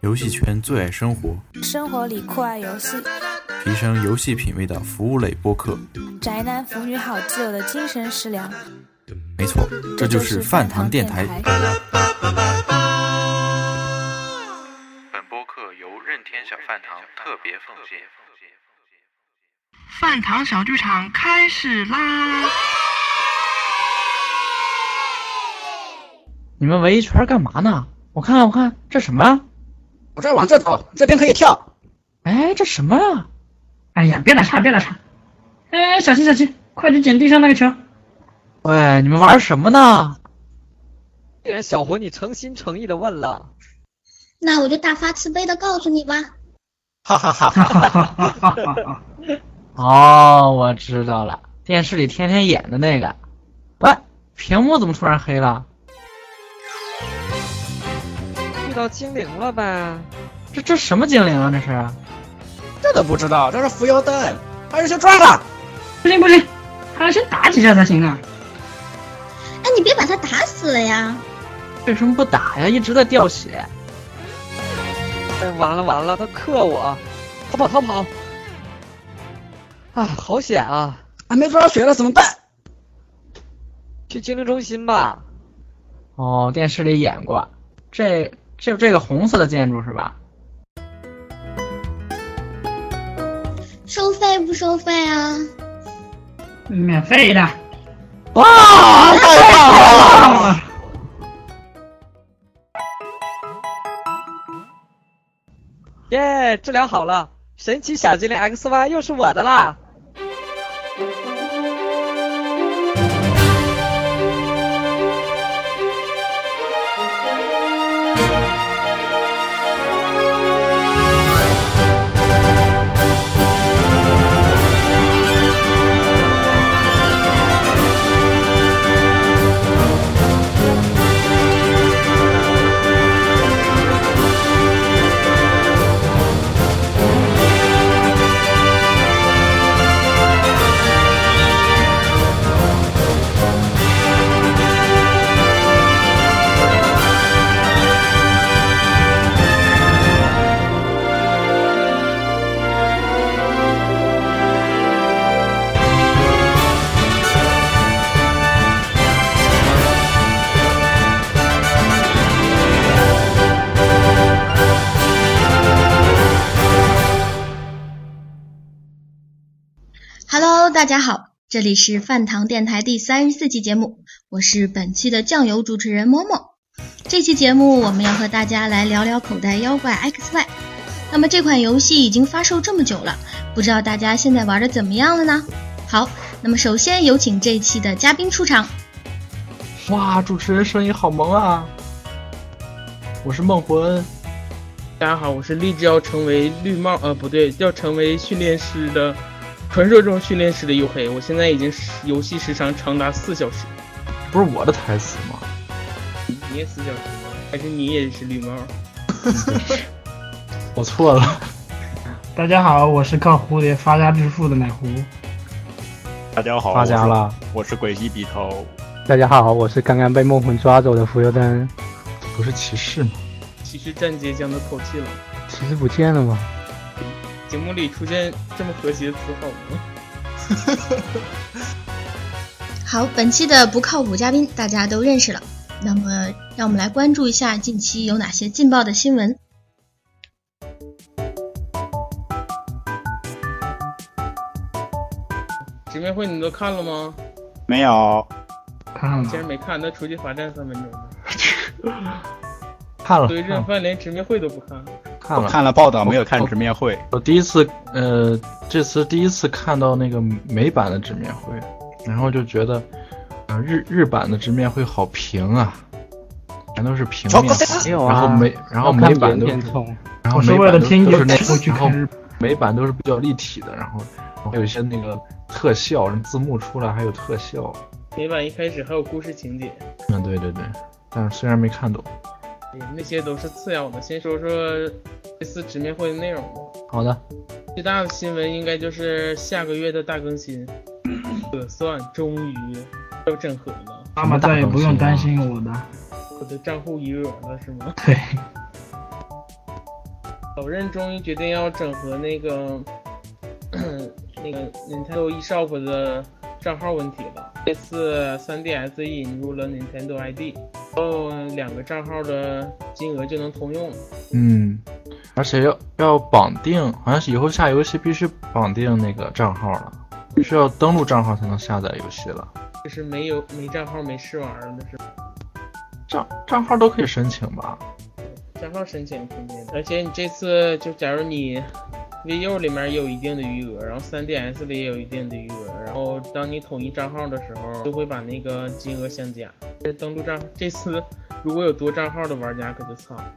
游戏圈最爱生活，生活里酷爱游戏，提升游戏品味的服务类播客。宅男腐女好基友的精神食粮。没错，这就是饭堂电台。台。本播客由任天小饭堂特别奉献。饭堂小剧场开始啦！你们围一圈干嘛呢？我看看我看这什么？我这往这走，这边可以跳。哎，这什么啊？哎呀，别打岔，别打岔！哎，小心小心，快去捡地上那个球！喂，你们玩什么呢？既然小伙你诚心诚意的问了，那我就大发慈悲的告诉你吧。哈哈哈哈哈哈哈哈！哦，我知道了，电视里天天演的那个。喂，屏幕怎么突然黑了？到精灵了呗？这这什么精灵啊？这是？这都不知道，这是扶摇灯，还是先抓了？不行不行，还要先打几下才行啊！哎，你别把他打死了呀！为什么不打呀？一直在掉血。哎，完了完了，他克我！逃跑逃跑！啊，好险啊！还没多少血了，怎么办？去精灵中心吧。哦，电视里演过。这这这个红色的建筑是吧？收费不收费啊？免费的。哇，太棒了！耶，治疗好了，神奇小精灵 X Y 又是我的啦家好，这里是饭堂电台第三十四期节目，我是本期的酱油主持人默默。这期节目我们要和大家来聊聊口袋妖怪 XY。那么这款游戏已经发售这么久了，不知道大家现在玩的怎么样了呢？好，那么首先有请这一期的嘉宾出场。哇，主持人声音好萌啊！我是孟魂恩。大家好，我是立志要成为绿帽，呃，不对，要成为训练师的，传说中训练师的黝黑。我现在已经游戏时长长达四小时。不是我的台词吗？你也四小时吗？还是你也是绿帽？我错了。大家好，我是靠蝴蝶发家致富的奶壶。大家好，发家了，我是诡异笔头。大家好，我是刚刚被梦魂抓走的浮游灯。不是骑士吗？骑士站街将的口气了。骑士不见了吗？节目里出现这么和谐的词好吗？好，本期的不靠谱嘉宾大家都认识了。那么，让我们来关注一下近期有哪些劲爆的新闻。直面会你都看了吗？没有。看了。既然没看，那出去罚站三分钟。看了。对，认饭连直面会都不看。看了，看了报道，没有看直面会。我第一次，呃，这次第一次看到那个美版的直面会，然后就觉得，呃，日日版的直面会好平啊，全都是平面，然后美，然后美版都是，然后美版都是那，然后美版都是比较立体的，然后还有一些那个特效，字幕出来还有特效。美版一开始还有故事情节。嗯，对对对，但是虽然没看懂。那些都是次要的。先说说这次直面会的内容吧。好的。最大的新闻应该就是下个月的大更新，可算终于要整合了。妈妈再也不用担心我的。我的账户余额了是吗？对，老任终于决定要整合那个那个 Nintendo eShop 的账号问题了。这次 3DS 引入了 Nintendo ID，然后两个账号的金额就能通用。嗯，而且要要绑定，好像是以后下游戏必须绑定那个账号了，必须要登录账号才能下载游戏了。就是没有没账号没试玩的是吧？账账号都可以申请吧？账号申请肯定，而且你这次就假如你 VU 里面也有一定的余额，然后 3DS 里也有一定的余额，然后当你统一账号的时候，就会把那个金额相加。这登录账这次如果有多账号的玩家可就惨了，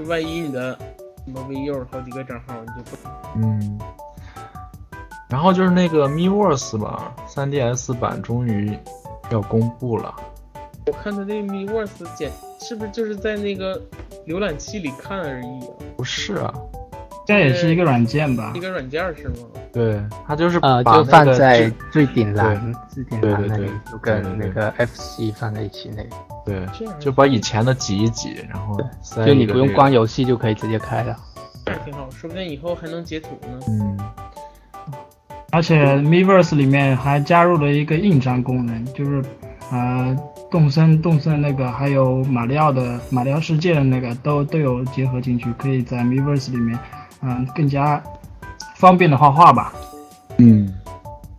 万一你的什么 VU 好几个账号，你就不嗯。然后就是那个 Miiverse 吧，3DS 版终于要公布了。我看他那 Miiverse 简是不是就是在那个浏览器里看而已啊？不是啊，这也是一个软件吧一？个软件是吗？对，它就是呃，把就放在最顶栏、最顶栏那里，就跟那个 FC 放在一起那里，对这样，就把以前的挤一挤，然后塞就你不用关游戏就可以直接开了。这挺好，说不定以后还能截图呢。嗯，而且 Miiverse 里面还加入了一个印章功能，就是呃动森动森那个，还有马里奥的马里奥世界的那个都都有结合进去，可以在 Miiverse 里面嗯、更加方便的画画吧。嗯，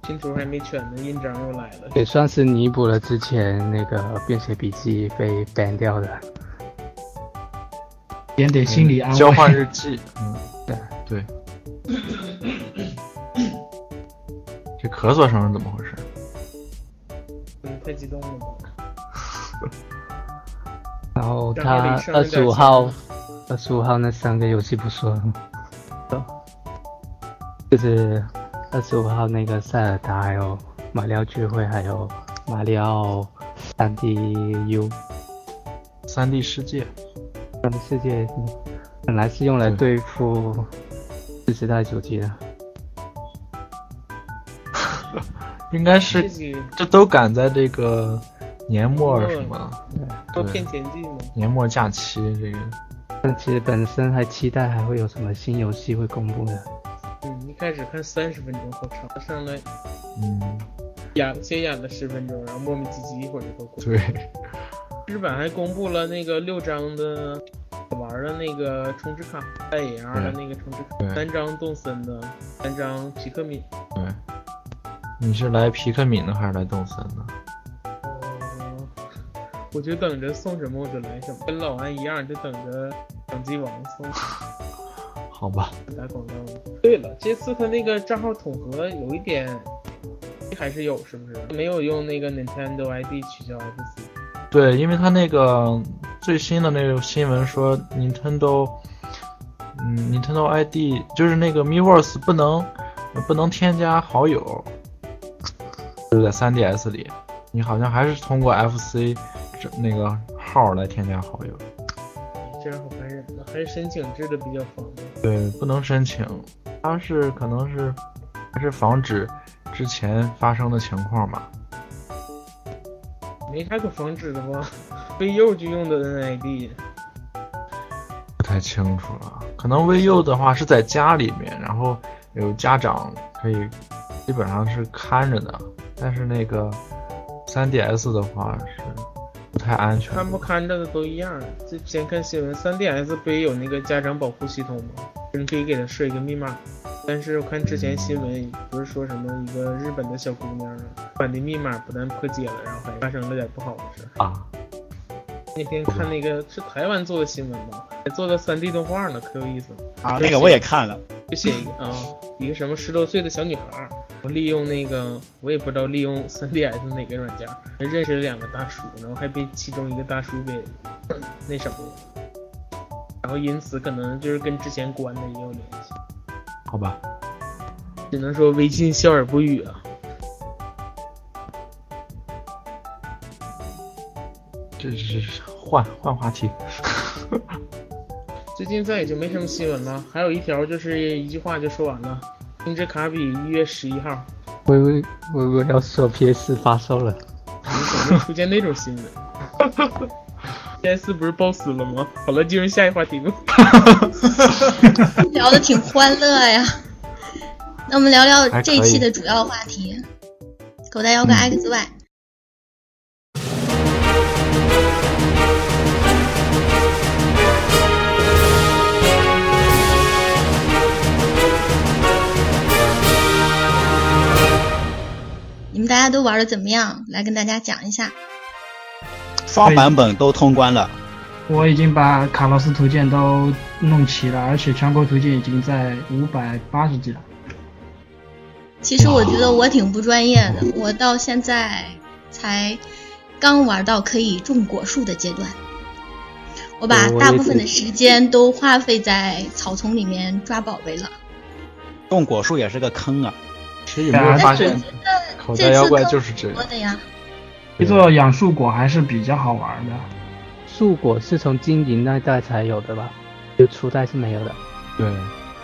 拼图还没全呢，印章又来了。也算是弥补了之前那个便携笔记被 ban 掉的。点点心理安慰。交换日记，嗯，对对。这咳嗽声是怎么回事？嗯，太激动了吧？然后他二十五号，二十五号那三个游戏不说了，就是二十五号那个塞尔达，还有马里奥聚会，还有马里奥三 D U 三 D 世界，三 D 世界，本来是用来对。付次时代主机的。应该是这都赶在这个年末是吗？做对骗钱季吗？年末假期这个，但其实本身还期待还会有什么新游戏会公布的。嗯，一开始看三十分钟好长，上来嗯，演先演了十分钟，然后磨磨唧唧一会儿就都过。对，日本还公布了那个六张的好玩的那个充值卡，带 AR 的那个充值卡，三张动森的，三张皮克敏。对。你是来皮克敏的还是来动森的？哦，我就等着送什么我就来什么，跟老安一样，就等着等机王送。好吧，打广告呢。对了，这次他那个账号统合有一点还是有，是不是？没有用那个 Nintendo ID 取消 FC。对，因为他那个最新的那个新闻说，Nintendo，嗯，Nintendo ID 就是那个 Miiverse 不能不能添加好友，就是在 3DS 里，你好像还是通过 FC 这那个号来添加好友。这样好烦人呢，还是申请制的比较方便。对，不能申请，它是可能是还是防止之前发生的情况吧。没啥可防止的吧？VU 就用的 NID，不太清楚了，可能 VU 的话是在家里面，然后有家长可以基本上是看着的，但是那个 3DS 的话是不太安全。看不看着的都一样。之前看新闻，3DS 不也有那个家长保护系统吗？你可以给他设一个密码。但是我看之前新闻不是说什么一个日本的小姑娘啊，把那密码不但破解了，然后还发生了点不好的事。啊，那天看那个是台湾做的新闻吧，还做的 3D 动画呢，可有意思了。啊，那个我也看了，就写一个啊，一个什么十多岁的小女孩儿，我利用那个我也不知道利用 3DS 哪个软件儿认识了两个大叔，然后还被其中一个大叔给那什么。了，然后因此可能就是跟之前关的也有联系，好吧，只能说微信笑而不语啊。这是换换话题。最近再也就没什么新闻了，还有一条就是一句话就说完了，星之卡比一月十一号，微微微微要说 PS 发售了，怎么会出现那种新闻？？PS 不是 BOSS 了吗？好了，进入下一话题吧。聊的挺欢乐呀。那我们聊聊这一期的主要话题：口袋妖怪 X 你们大家都玩的怎么样？来跟大家讲一下。双版本都通关了。我已经把卡洛斯图鉴都弄齐了，而且全国图鉴已经在五百八十级了。其实我觉得我挺不专业的，我到现在才刚玩到可以种果树的阶段。我把大部分的时间都花费在草丛里面抓宝贝了。种果树也是个坑啊！其实有没有发现，口袋妖怪就是这样的呀？这座养树果还是比较好玩的。树果是从金银那代才有的吧？就初代是没有的。对，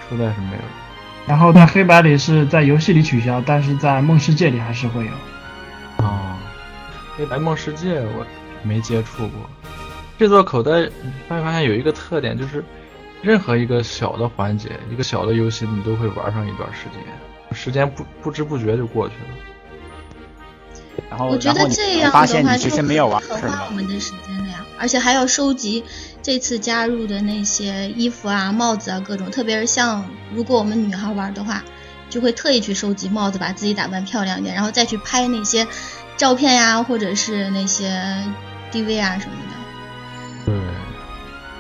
初代是没有的。然后在黑白里是在游戏里取消，但是在梦世界里还是会有。哦，黑白梦世界我没接触过。这座口袋发没发现有一个特点，就是任何一个小的环节、一个小的游戏，你都会玩上一段时间，时间不不知不觉就过去了。然后，我觉得这样的话就很花我们的时间了呀，而且还要收集这次加入的那些衣服啊、帽子啊各种，特别是像如果我们女孩玩的话，就会特意去收集帽子，把自己打扮漂亮一点，然后再去拍那些照片呀，或者是那些 DV 啊什么的。对，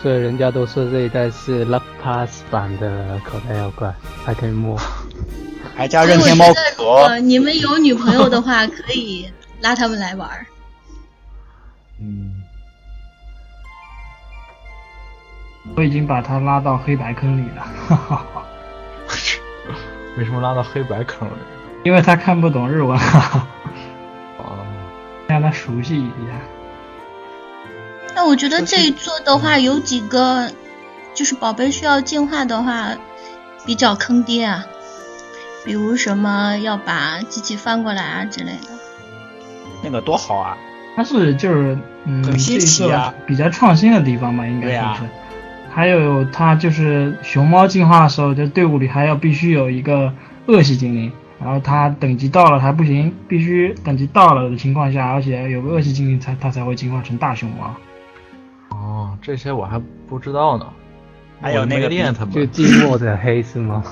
所以人家都说这一代是 Love Pass 版的口袋妖怪，还可以摸。还加任天猫壳。你们有女朋友的话，可以拉他们来玩儿。嗯，我已经把他拉到黑白坑里了。哈哈。为什么拉到黑白坑里？因为他看不懂日文。哈哈。哦。让他熟悉一下。那我觉得这一座的话，有几个就是宝贝需要进化的话，比较坑爹啊。比如什么要把机器翻过来啊之类的，那个多好啊！它是就是嗯，很新奇啊，比较创新的地方吧，应该说是。还有它就是熊猫进化的时候，就队伍里还要必须有一个恶系精灵，然后它等级到了还不行，必须等级到了的情况下，而且有个恶系精灵才它才会进化成大熊猫。哦，这些我还不知道呢。还有那个练它就寂寞的黑是吗？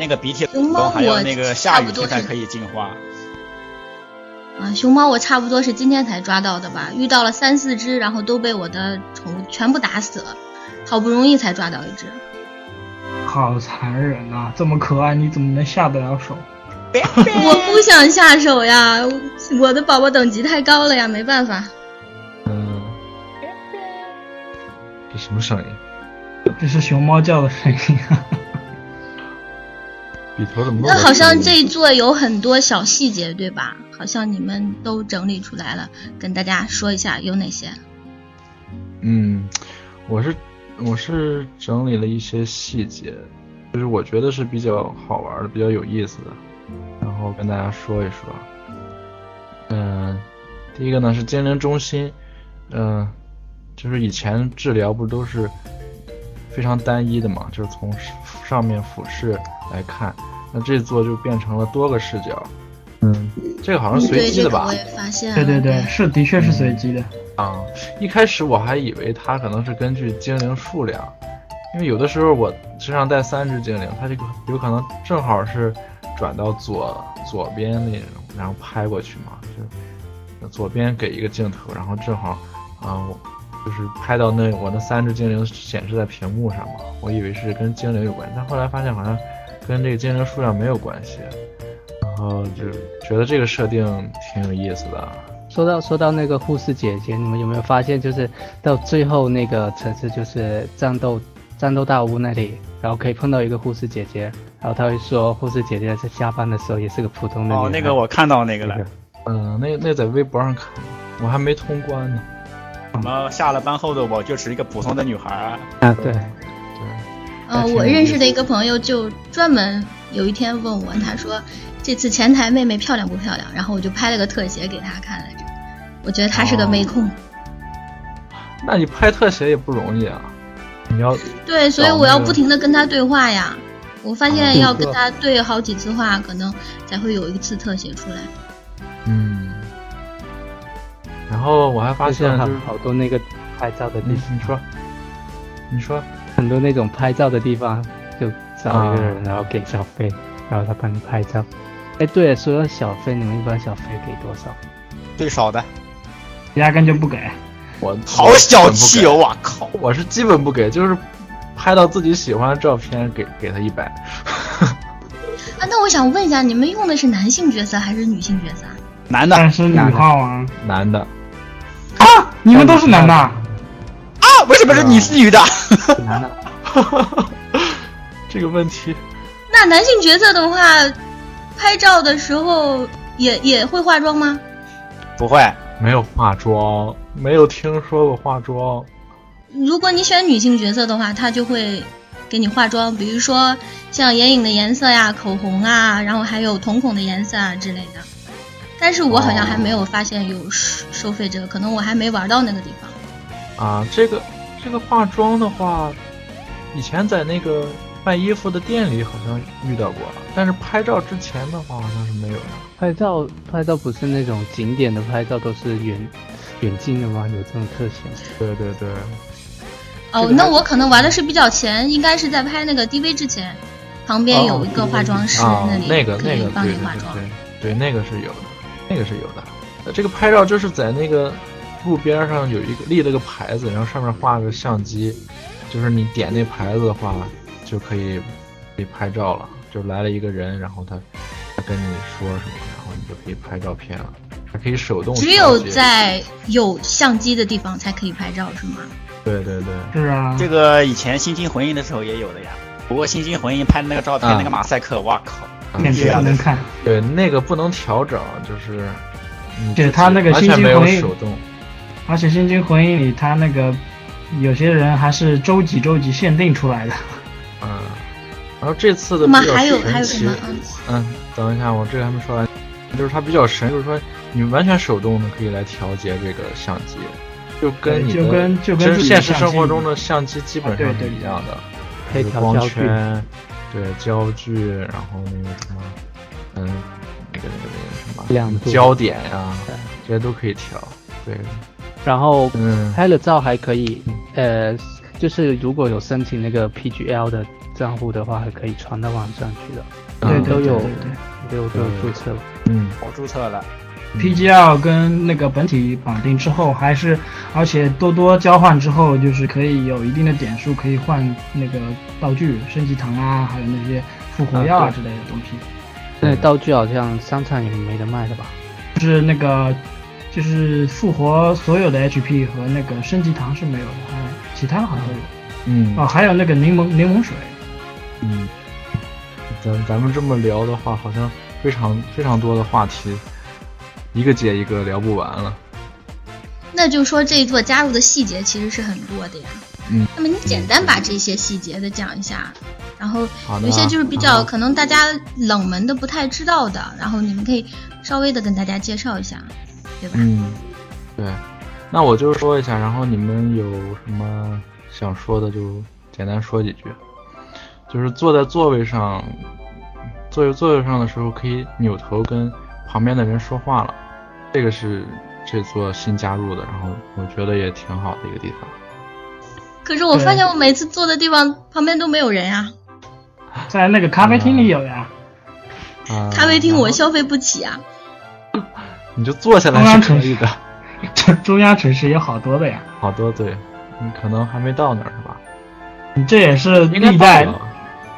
那个鼻涕龙还有那个下雨天才可以进化。啊，熊猫我差不多是今天才抓到的吧？遇到了三四只，然后都被我的宠物全部打死了，好不容易才抓到一只。好残忍啊！这么可爱，你怎么能下得了手？我不想下手呀，我的宝宝等级太高了呀，没办法。嗯。这什么声音？这是熊猫叫的声音。那好像这一座有很多小细节，对吧？好像你们都整理出来了，跟大家说一下有哪些。嗯，我是我是整理了一些细节，就是我觉得是比较好玩的、比较有意思的，然后跟大家说一说。嗯，第一个呢是精灵中心，嗯，就是以前治疗不都是非常单一的嘛，就是从上面俯视来看。那这座就变成了多个视角，嗯，这个好像随机的吧？我也发现了。对对对，是的确是随机的。啊，一开始我还以为它可能是根据精灵数量，因为有的时候我身上带三只精灵，它这个有可能正好是转到左左边那种，然后拍过去嘛，就左边给一个镜头，然后正好啊，我就是拍到那我那三只精灵显示在屏幕上嘛，我以为是跟精灵有关，但后来发现好像。跟这个精灵数量没有关系，然后就觉得这个设定挺有意思的。说到说到那个护士姐姐，你们有没有发现，就是到最后那个城市，就是战斗战斗大屋那里，然后可以碰到一个护士姐姐，然后她会说护士姐姐在下班的时候也是个普通的。哦，那个我看到那个了。嗯，那那在微博上看，我还没通关呢。什么下了班后的我就是一个普通的女孩啊？对。嗯，我认识的一个朋友就专门有一天问我，他说这次前台妹妹漂亮不漂亮？然后我就拍了个特写给他看来着。我觉得他是个妹控。那你拍特写也不容易啊！你要对，所以我要不停的跟他对话呀。我发现要跟他对好几次话，可能才会有一次特写出来。嗯。然后我还发现好好多那个拍照的地方。你说，你说很多那种拍照的地方，就找一个人，然后给小费，然后他帮你拍照。哎，对了，说到小费，你们一般小费给多少？最少的，压根就不给。我好小气哦！我靠，我是基本不给，就是拍到自己喜欢的照片给给他一百。啊，那我想问一下，你们用的是男性角色还是女性角色？男的，单身女号啊。男的。啊，你们都是男的？啊，为什么是你是女的？男的。这个问题。那男性角色的话，拍照的时候也也会化妆吗？不会，没有化妆。没有听说过化妆。如果你选女性角色的话，她就会给你化妆，比如说像眼影的颜色呀、口红啊，然后还有瞳孔的颜色啊之类的。但是我好像还没有发现有收收费这个，可能我还没玩到那个地方。啊，这个这个化妆的话，以前在那个卖衣服的店里好像遇到过，但是拍照之前的话好像是没有的。拍照拍照不是那种景点的拍照，都是远。远近的吗？有这种特性？对对对。哦，那我可能玩的是比较前，应该是在拍那个 DV 之前，旁边有一个化妆师，那里那个那个帮你化妆。对，那个是有的，那个是有的。这个拍照就是在那个路边上有一个立了个牌子，然后上面画个相机，就是你点那牌子的话，就可以可以拍照了。就来了一个人，然后他他跟你说什么，然后你就可以拍照片了。还可以手动，只有在有相机的地方才可以拍照，是吗？对对对，是啊。这个以前《星星魂印》的时候也有的呀。不过《星星魂印》拍的那个照片，那个马赛克，哇靠，面对能看。对，那个不能调整，就是，对他那个《星星魂印》，而且《星星魂印》里他那个有些人还是周几周几限定出来的。嗯。然后这次的比较神奇。嗯，等一下，我这个还没说完。就是它比较神，就是说你完全手动的可以来调节这个相机，就跟你的其实现实生活中的相机基本上是一样的，可以调光圈，对焦距，然后那个什么，嗯，那个那个那个什么亮度、焦点呀，这些都可以调。对，然后拍了照还可以，呃，就是如果有申请那个 PGL 的账户的话，还可以传到网上去的。对，都有，都有都有注册了。嗯，我注册了。PGL 跟那个本体绑定之后，还是而且多多交换之后，就是可以有一定的点数，可以换那个道具、升级糖啊，还有那些复活药啊之类的东西。那道具好像商场也没得卖的吧？就是那个，就是复活所有的 HP 和那个升级糖是没有的，其他好像都有。嗯。哦，还有那个柠檬柠檬水。嗯。咱咱们这么聊的话，好像非常非常多的话题，一个接一个聊不完了。那就说这一座加入的细节其实是很多的呀。嗯。那么你简单把这些细节的讲一下，然后有些就是比较可能大家冷门的不太知道的，然后你们可以稍微的跟大家介绍一下，对吧？嗯，对。那我就说一下，然后你们有什么想说的就简单说几句。就是坐在座位上，坐在座位上的时候可以扭头跟旁边的人说话了，这个是这座新加入的，然后我觉得也挺好的一个地方。可是我发现我每次坐的地方旁边都没有人呀。在那个咖啡厅里有呀。啊。咖啡厅我消费不起啊。你就坐下来是可以的。这 中央城市有好多的呀。好多对，你可能还没到那儿是吧？你这也是历代。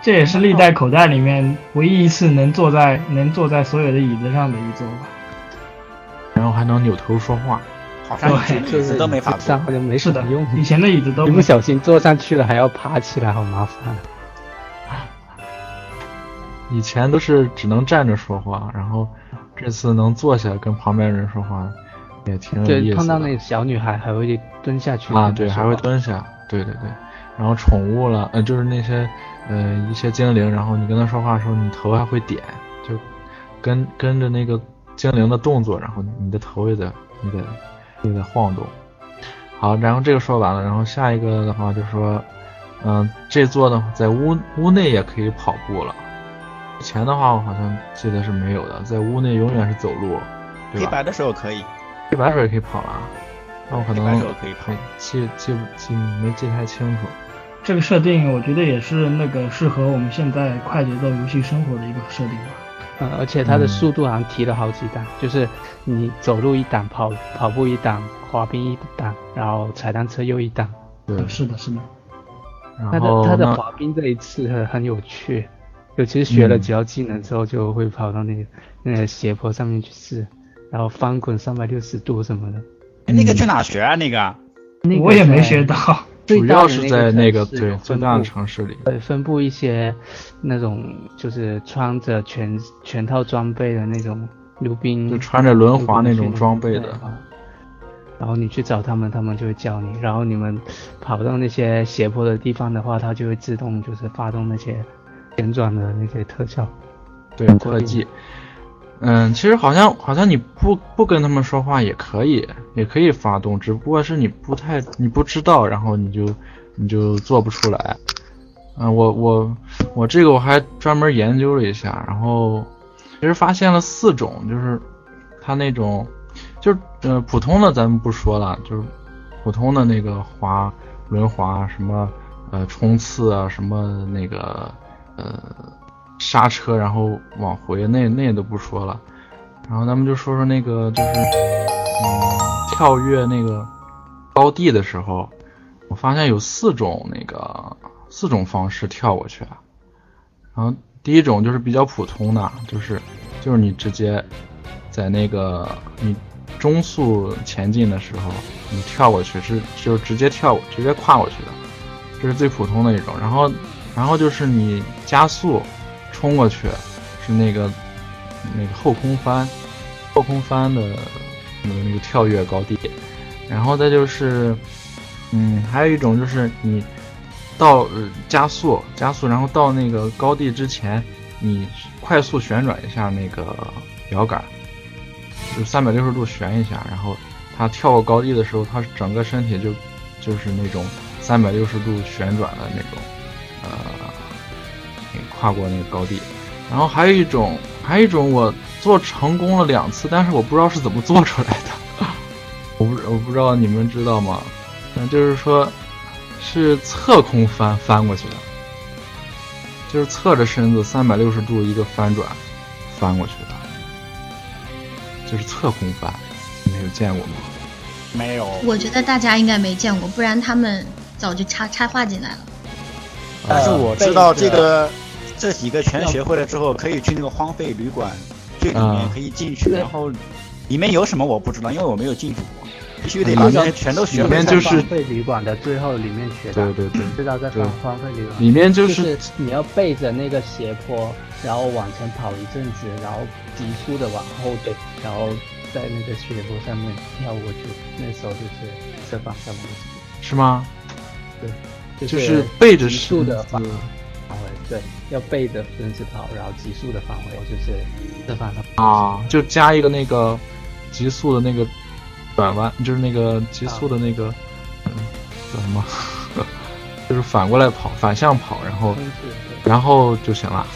这也是历代口袋里面唯一一次能坐在能坐在所有的椅子上的一座吧，然后还能扭头说话，好像椅子都没法坐，好像没事的用。以前的椅子都一不小心坐上去了还要爬起来，好麻烦。以前都是只能站着说话，然后这次能坐下跟旁边人说话，也挺有意思。对，碰到那个小女孩还会蹲下去啊，对，还会蹲下，对对对。然后宠物了，呃，就是那些。呃，一些精灵，然后你跟他说话的时候，你头还会点，就跟跟着那个精灵的动作，然后你的头也在你得也在晃动。好，然后这个说完了，然后下一个的话就说，嗯，这座呢在屋屋内也可以跑步了。以前的话我好像记得是没有的，在屋内永远是走路，对吧？黑白的时候可以，黑白的时候也可以跑了，那我可能黑白时候可以跑。记记不记没记太清楚。这个设定我觉得也是那个适合我们现在快节奏游戏生活的一个设定吧。呃，而且它的速度好像提了好几档，就是你走路一档，跑跑步一档，滑冰一档，然后踩单车又一档。对，是的，是的。它的它的滑冰这一次很很有趣，尤其是学了几招技能之后，就会跑到那个那个斜坡上面去试，然后翻滚三百六十度什么的。那个去哪学啊？那个？那个我也没学到。主要是在那个对最大的城市里，对分布一些那种就是穿着全全套装备的那种溜冰，就穿着轮滑那种装备的。然后你去找他们，他们就会教你。然后你们跑到那些斜坡的地方的话，它就会自动就是发动那些旋转的那些特效，对特技。嗯，其实好像好像你不不跟他们说话也可以，也可以发动，只不过是你不太你不知道，然后你就你就做不出来。嗯，我我我这个我还专门研究了一下，然后其实发现了四种，就是它那种就是呃普通的咱们不说了，就是普通的那个滑轮滑什么呃冲刺啊什么那个呃。刹车，然后往回，那那都不说了。然后咱们就说说那个，就是嗯，跳跃那个高地的时候，我发现有四种那个四种方式跳过去。然后第一种就是比较普通的，就是就是你直接在那个你中速前进的时候，你跳过去是就直接跳直接跨过去的，这是最普通的一种。然后然后就是你加速。冲过去是那个那个后空翻，后空翻的那个那个跳跃高地，然后再就是，嗯，还有一种就是你到呃加速加速，然后到那个高地之前，你快速旋转一下那个摇杆，就三百六十度旋一下，然后它跳过高地的时候，它整个身体就就是那种三百六十度旋转的那种，跨过那个高地，然后还有一种，还有一种我做成功了两次，但是我不知道是怎么做出来的，我不我不知道你们知道吗？那，就是说，是侧空翻翻过去的，就是侧着身子三百六十度一个翻转翻过去的，就是侧空翻，你们有见过吗？没有。我觉得大家应该没见过，不然他们早就插插话进来了。但是我知道这个。这几个全学会了之后，可以去那个荒废旅馆最里面可以进去，然后里面有什么我不知道，因为我没有进去过，必须得把那些全都学。里面就是荒废旅馆的最后里面学的，对对对，知道在荒荒废旅馆里面就是你要背着那个斜坡，然后往前跑一阵子，然后急速的往后退，然后在那个斜坡上面跳过去，那时候就是这方向的是吗？对，就是背着速的返回，对。要背着身子跑，然后急速的返回，就是这方向啊，就加一个那个急速的那个转弯，就是那个急速的那个嗯叫什么？就是反过来跑，反向跑，然后然后就行了，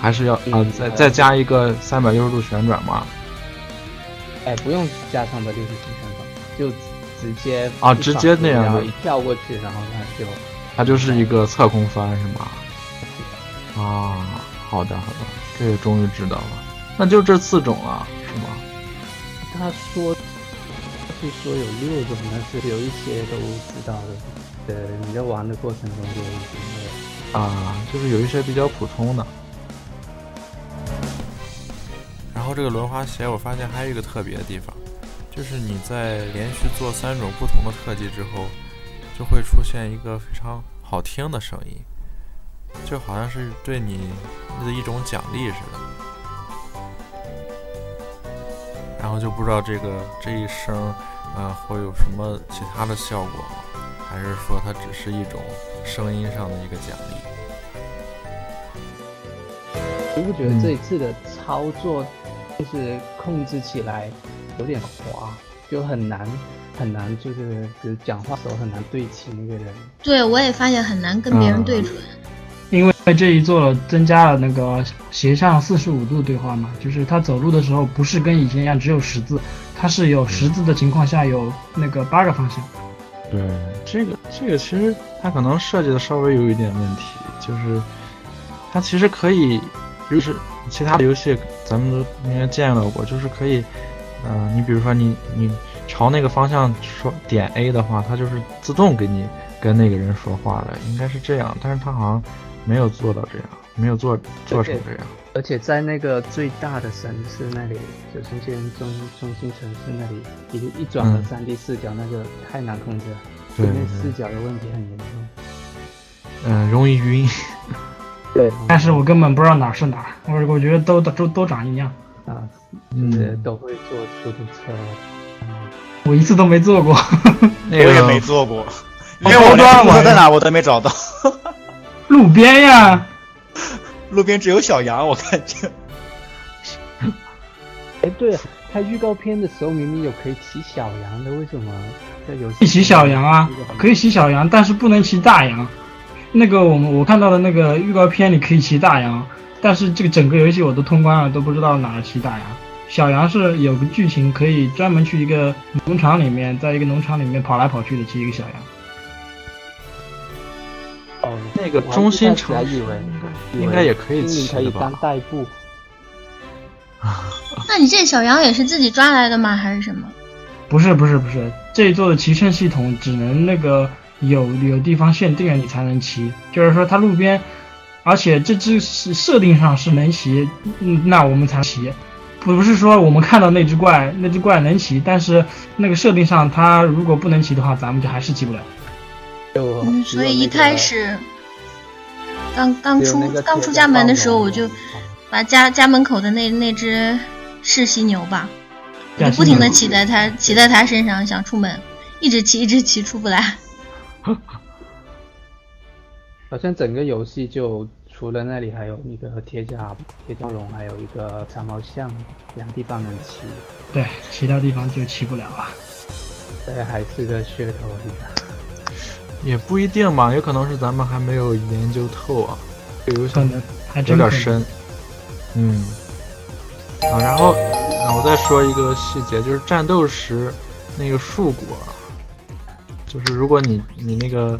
还是要啊再再加一个三百六十度旋转嘛？哎，不用加三百六十度旋转，就直接啊直接那样一跳过去，然后它就它就是一个侧空翻是吗？啊，好的好的，这个终于知道了，那就这四种啊，是吗？他说是说有六种，但是有一些都知道的。呃，你在玩的过程中就已经啊，就是有一些比较普通的。然后这个轮滑鞋，我发现还有一个特别的地方，就是你在连续做三种不同的特技之后，就会出现一个非常好听的声音。就好像是对你的一种奖励似的，然后就不知道这个这一声，呃，会有什么其他的效果吗？还是说它只是一种声音上的一个奖励？你不觉得这一次的操作就是控制起来有点滑？就很难很难，就是比如讲话时候很难对齐那个人。对，我也发现很难跟别人对准。因为这一座增加了那个斜向四十五度对话嘛，就是他走路的时候不是跟以前一样只有十字，他是有十字的情况下有那个八个方向。对，这个这个其实它可能设计的稍微有一点问题，就是它其实可以，就是其他的游戏咱们都应该见到过，就是可以，嗯、你比如说你你朝那个方向说点 A 的话，它就是自动给你跟那个人说话了，应该是这样，但是它好像没有做到这样，没有做做成这样。而且在那个最大的城市那里，就中间中中心城市那里，一一转了嗯三 D 视角，那个太难控制了，对因为对视角的问题很严重。嗯、容易晕。对，但是我根本不知道哪是哪，我我觉得都都都长一样。啊，嗯就是都会坐出租车。我一次都没坐过。那 我也没坐过，因为我连我出租车在哪我都没找到，路边呀，路边只有小羊，我看见。哎，对了，他预告片的时候明明有可以骑小羊的，为什么在游戏骑小羊啊，可以骑小羊，但是不能骑大羊。那个我们我看到的那个预告片里可以骑大羊，但是这个整个游戏我都通关了，都不知道哪儿骑大羊。小羊是有个剧情可以专门去一个农场里面，在一个农场里面跑来跑去的骑一个小羊。哦，那个中心城市以为应该也可以你骑可以当代步。那你这小羊也是自己抓来的吗？还是什么？不是不是不是，这一座的骑乘系统只能那个有有地方限定了你才能骑，就是说它路边，而且这只是设定上是能骑，嗯，那我们才骑，不是说我们看到那只怪，那只怪能骑，但是那个设定上它如果不能骑的话，咱们就还是骑不了。就嗯，所以一开始刚刚出刚出家门的时候，我就把家家门口的那那只是犀牛吧，我亚犀牛就不停的骑在它骑在它身上，想出门，一直骑一直骑出不来。好像整个游戏就除了那里还有一个铁甲铁甲龙，还有一个长毛象，两地方能骑，对，其他地方就骑不了了。这还是个噱头而已啊。也不一定吧，有可能是咱们还没有研究透啊，这个游戏还有点深。嗯，啊，然后啊，我再说一个细节，就是战斗时那个树果，就是如果你你那个，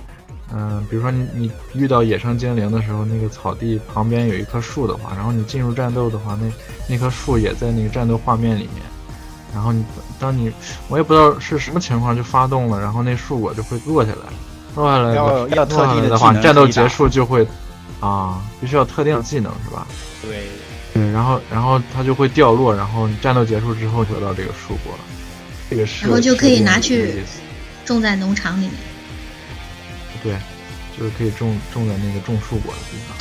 嗯、比如说你你遇到野生精灵的时候，那个草地旁边有一棵树的话，然后你进入战斗的话，那那棵树也在那个战斗画面里面。然后你当你我也不知道是什么情况就发动了，然后那树果就会落下来，落下来要要特定的落下来的话，战斗结束就会啊，必须要特定的技能是吧？对，对，然后然后它就会掉落，然后你战斗结束之后得到这个树果，这个是然后就可以拿去种在农场里面。对，就是可以种种在那个种树果的地方，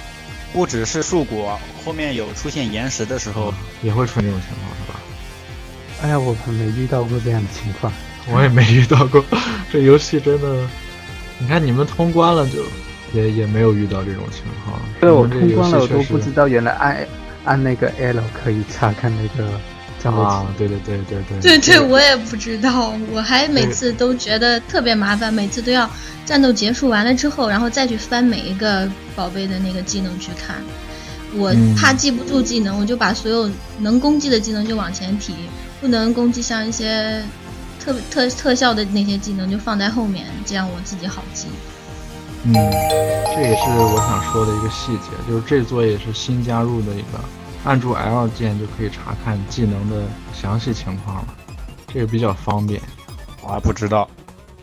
不只是树果，后面有出现岩石的时候，也会出现这种情况是吧？哎呀，我还没遇到过这样的情况。我也没遇到过，这游戏真的，你看你们通关了就也也没有遇到这种情况。对，我通关了，我都不知道原来按按那个 L 可以查看那个战斗啊机。，对对对对对对对，我也不知道，我还每次都觉得特别麻烦，每次都要战斗结束完了之后，然后再去翻每一个宝贝的那个技能去看。我嗯怕记不住技能，我就把所有能攻击的技能就往前提，不能攻击像一些特特特效的那些技能就放在后面，这样我自己好记。嗯，这也是我想说的一个细节，就是这座也是新加入的一个，按住 L 键就可以查看技能的详细情况了，这个比较方便。我还不知道。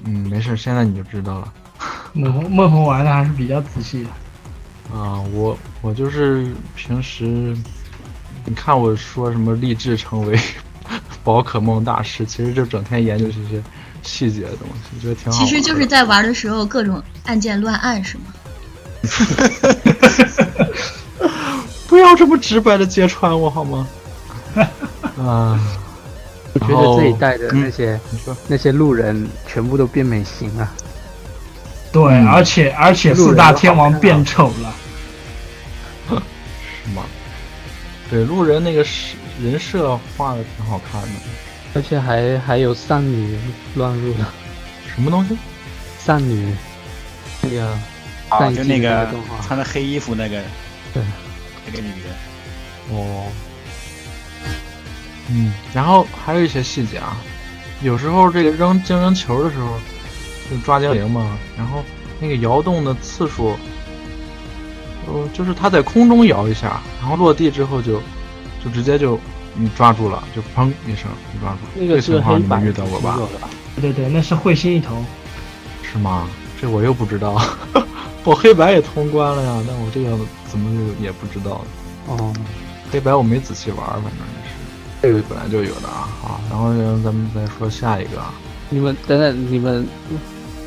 嗯，没事，现在你就知道了。孟红孟红玩的还是比较仔细的。啊，我我就是平时，你看我说什么立志成为宝可梦大师，其实就整天研究这些细节的东西，觉得挺好的。其实就是在玩的时候各种按键乱按，是吗？不要这么直白的揭穿我好吗？啊，我觉得这一代的嗯那些、你说那些路人全部都变美型了。对，嗯而且而且四大天王变丑了。是吗？对，路人那个是人设画的挺好看的。而且还还有善女乱入了，什么东西？善女，那个啊，就那个穿着黑衣服那个对，那个女的。哦，嗯，然后还有一些细节啊，有时候这个扔精灵球的时候，就抓精灵嘛，然后那个摇动的次数，呃，就是它在空中摇一下，然后落地之后就就直接就你抓住了，就砰一声就抓住。这那个是情况你们黑板遇到过吧？对对，那是彗星一头。是吗？这我又不知道，我黑白也通关了呀，但我这个怎么就也不知道？哦，黑白我没仔细玩，反正也是，这个本来就有的啊。好，然后呢，咱们再说下一个啊。你们等等，你们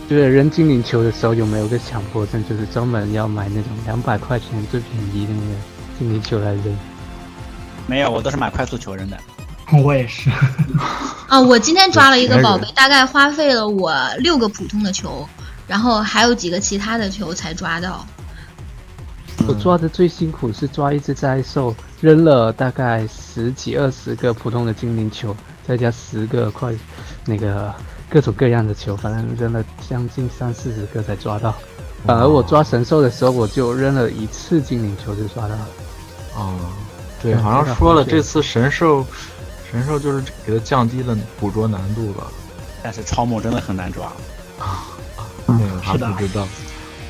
就是扔精灵球的时候有没有个强迫症，就是专门要买那种两百块钱最便宜的那个精灵球来扔？没有，我都是买快速球扔的。我也是。啊，我今天抓了一个宝贝，大概花费了我六个普通的球，然后还有几个其他的球才抓到。我抓的最辛苦是抓一只灾兽，扔了大概十几二十个普通的精灵球，再加十个快那个各种各样的球，反正扔了将近三四十个才抓到。反而我抓神兽的时候，我就扔了一次精灵球就抓到了。哦，对，好像说了，这次神兽，神兽就是给它降低了捕捉难度吧。但是超梦真的很难抓。那个还是的不知道，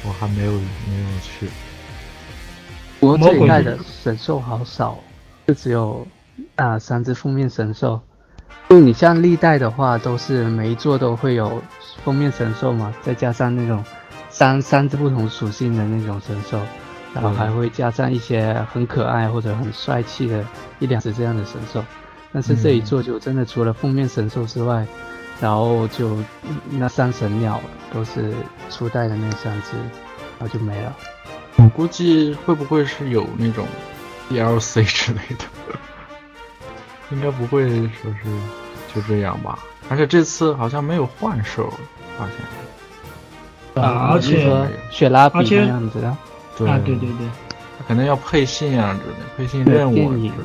我还没有没有去。我这一代的神兽好少，就只有啊三只封面神兽。就你像历代的话，都是每一座都会有封面神兽嘛，再加上那种三三只不同属性的那种神兽，然后还会加上一些很可爱或者很帅气的一两只这样的神兽。但是这一座就真的除了封面神兽之外，然后就嗯那三神鸟都是初代的那三只，然后就没了。我估计会不会是有那种 DLC 之类的？应该不会说是就这样吧。而且这次好像没有幻兽，发现。啊而且雪拉比那样子的，对啊，对对对，他肯定要配信啊之类，配信任务之类的。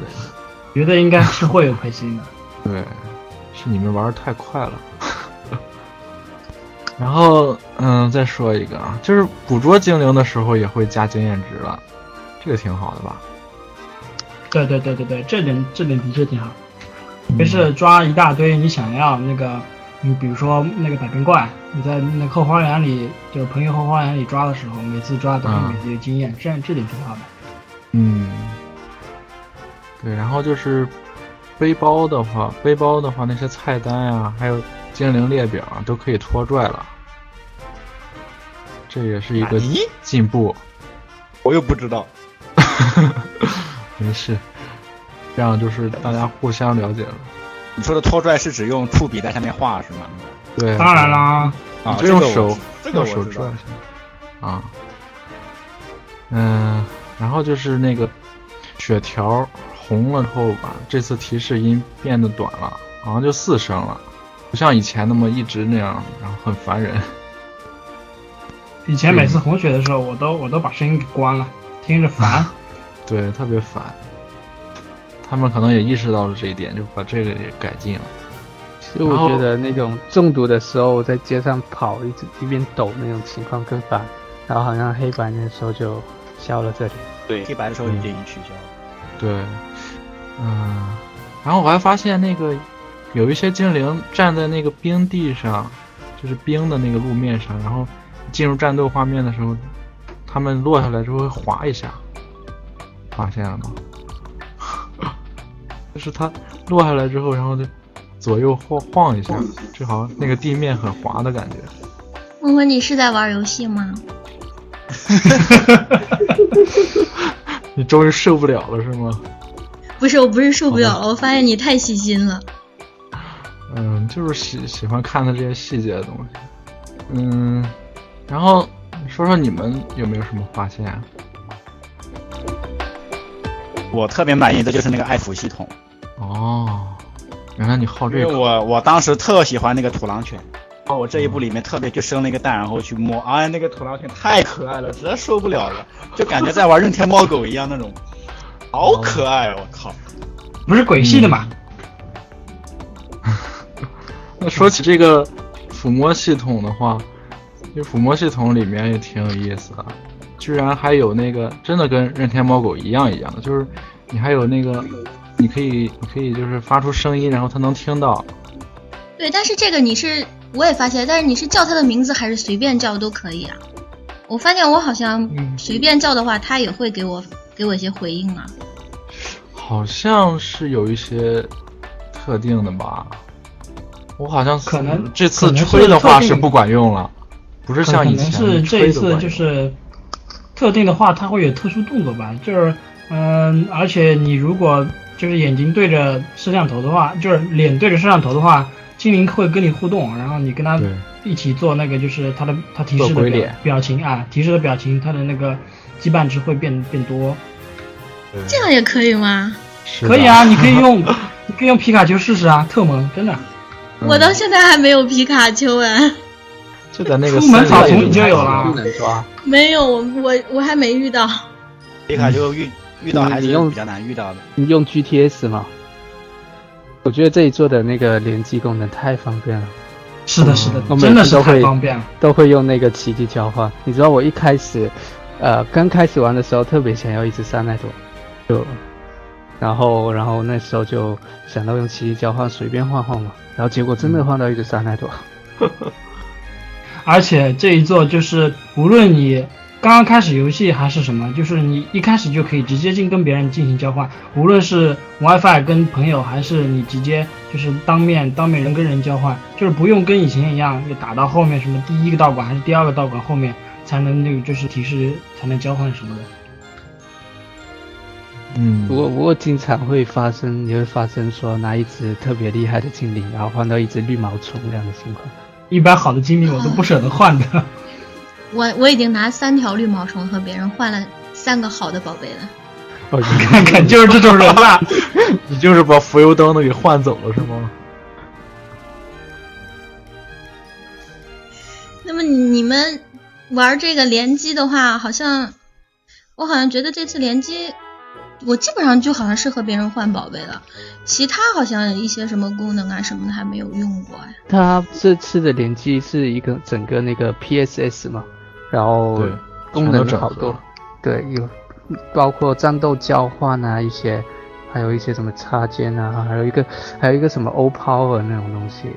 觉得应该是会有配信的。对，是你们玩的太快了。然后，嗯，再说一个啊，就是捕捉精灵的时候也会加经验值了，这个挺好的吧？对对对对对，这点这点的确挺好。没事抓一大堆你想要那个，你比如说那个百变怪，你在那后花园里，就是朋友后花园里抓的时候，每次抓都会啊每次有经验，这样这点挺好的。嗯，对，然后就是背包的话，背包的话那些菜单呀、还有精灵列表啊，都可以拖拽了，这也是一个咦，进步。我又不知道。没事，这样就是大家互相了解了。你说的拖拽是指用触笔在上面画是吗？对，当然啦，啊，就用手这个我知这个手拽一。下啊。嗯，然后就是那个血条红了之后吧，这次提示音变得短了，好像就四声了，不像以前那么一直那样，然后很烦人。以前每次红血的时候，我都我都把声音给关了，听着烦。对，特别烦。他们可能也意识到了这一点，就把这个也改进了。其实我觉得那种中毒的时候在街上跑，一直一边抖那种情况更烦。然后好像黑白那时候就消了这里。对，黑白的时候已经取消了。对，嗯，然后我还发现那个有一些精灵站在那个冰地上，就是冰的那个路面上，然后进入战斗画面的时候，他们落下来之后会滑一下，发现了吗？就是它落下来之后，然后就左右晃晃一下，就好像那个地面很滑的感觉。问问，你是在玩游戏吗？你终于受不了了是吗？不是，我不是受不了了，我发现你太细心了。嗯，就是喜喜欢看的这些细节的东西。嗯，然后说说你们有没有什么发现啊？我特别满意的就是那个爱抚系统，哦，原来你好因为这个。我我当时特喜欢那个土狼犬，然后我这一部里面特别去生了一个蛋，然后去摸，哎，那个土狼犬太可爱了，实在受不了了，就感觉在玩任天猫狗一样那种，好可爱，我靠！不是鬼系的嘛？那说起这个抚摸系统的话，这抚摸系统里面也挺有意思的，居然还有那个真的跟任天猫狗一样一样的，就是你还有那个，你可以你可以就是发出声音，然后它能听到。对，但是这个你是我也发现，但是你是叫它的名字还是随便叫都可以啊？我发现我好像随便叫的话，它也会给我给我一些回应啊。好像是有一些特定的吧，我好像可能这次吹的话是不管用了，不是像以前可能是这一次就是特定的话，它会有特殊动作吧？就是嗯，而且你如果就是眼睛对着摄像头的话，就是脸对着摄像头的话，精灵会跟你互动，然后你跟他一起做那个，就是他的他提示的表表情啊，提示的表情，他的那个羁绊值会变变多。这样也可以吗？可以啊，你可以用，你可以用皮卡丘试试啊，特萌，真的。我到现在还没有皮卡丘哎。就在那个出门草丛里就有了。没有，我我我还没遇到。皮卡丘遇遇到还是比较难遇到的。你用 GTS 吗？我觉得这一座的那个联机功能太方便了。是的，是的，真的是太方便了。都会用那个奇迹交换。你知道我一开始，呃，刚开始玩的时候特别想要一只三奈朵。就，然后，然后那时候就想到用奇迹交换随便换换嘛，然后结果真的换到一只三奈朵，而且这一座就是无论你刚刚开始游戏还是什么，就是你一开始就可以直接进跟别人进行交换，无论是 WiFi 跟朋友，还是你直接就是当面当面人跟人交换，就是不用跟以前一样，就打到后面什么第一个道馆还是第二个道馆后面才能那个就是提示才能交换什么的。嗯，不过不过经常会发生，也会发生说拿一只特别厉害的精灵，然后换到一只绿毛虫这样的情况。一般好的精灵我都不舍得换的。我我已经拿三条绿毛虫和别人换了三个好的宝贝了。哦，你 看看，就是这种人吧。你就是把浮游灯都给换走了是吗？那么你们玩这个联机的话，好像我好像觉得这次联机。我基本上就好像是和别人换宝贝了，其他好像一些什么功能啊什么的还没有用过哎。它这次的联机是一个整个那个 PSS 嘛，然后功能好多，对，有包括战斗交换啊一些，还有一些什么插件啊，还有一个还有一个什么 O Power 那种东西，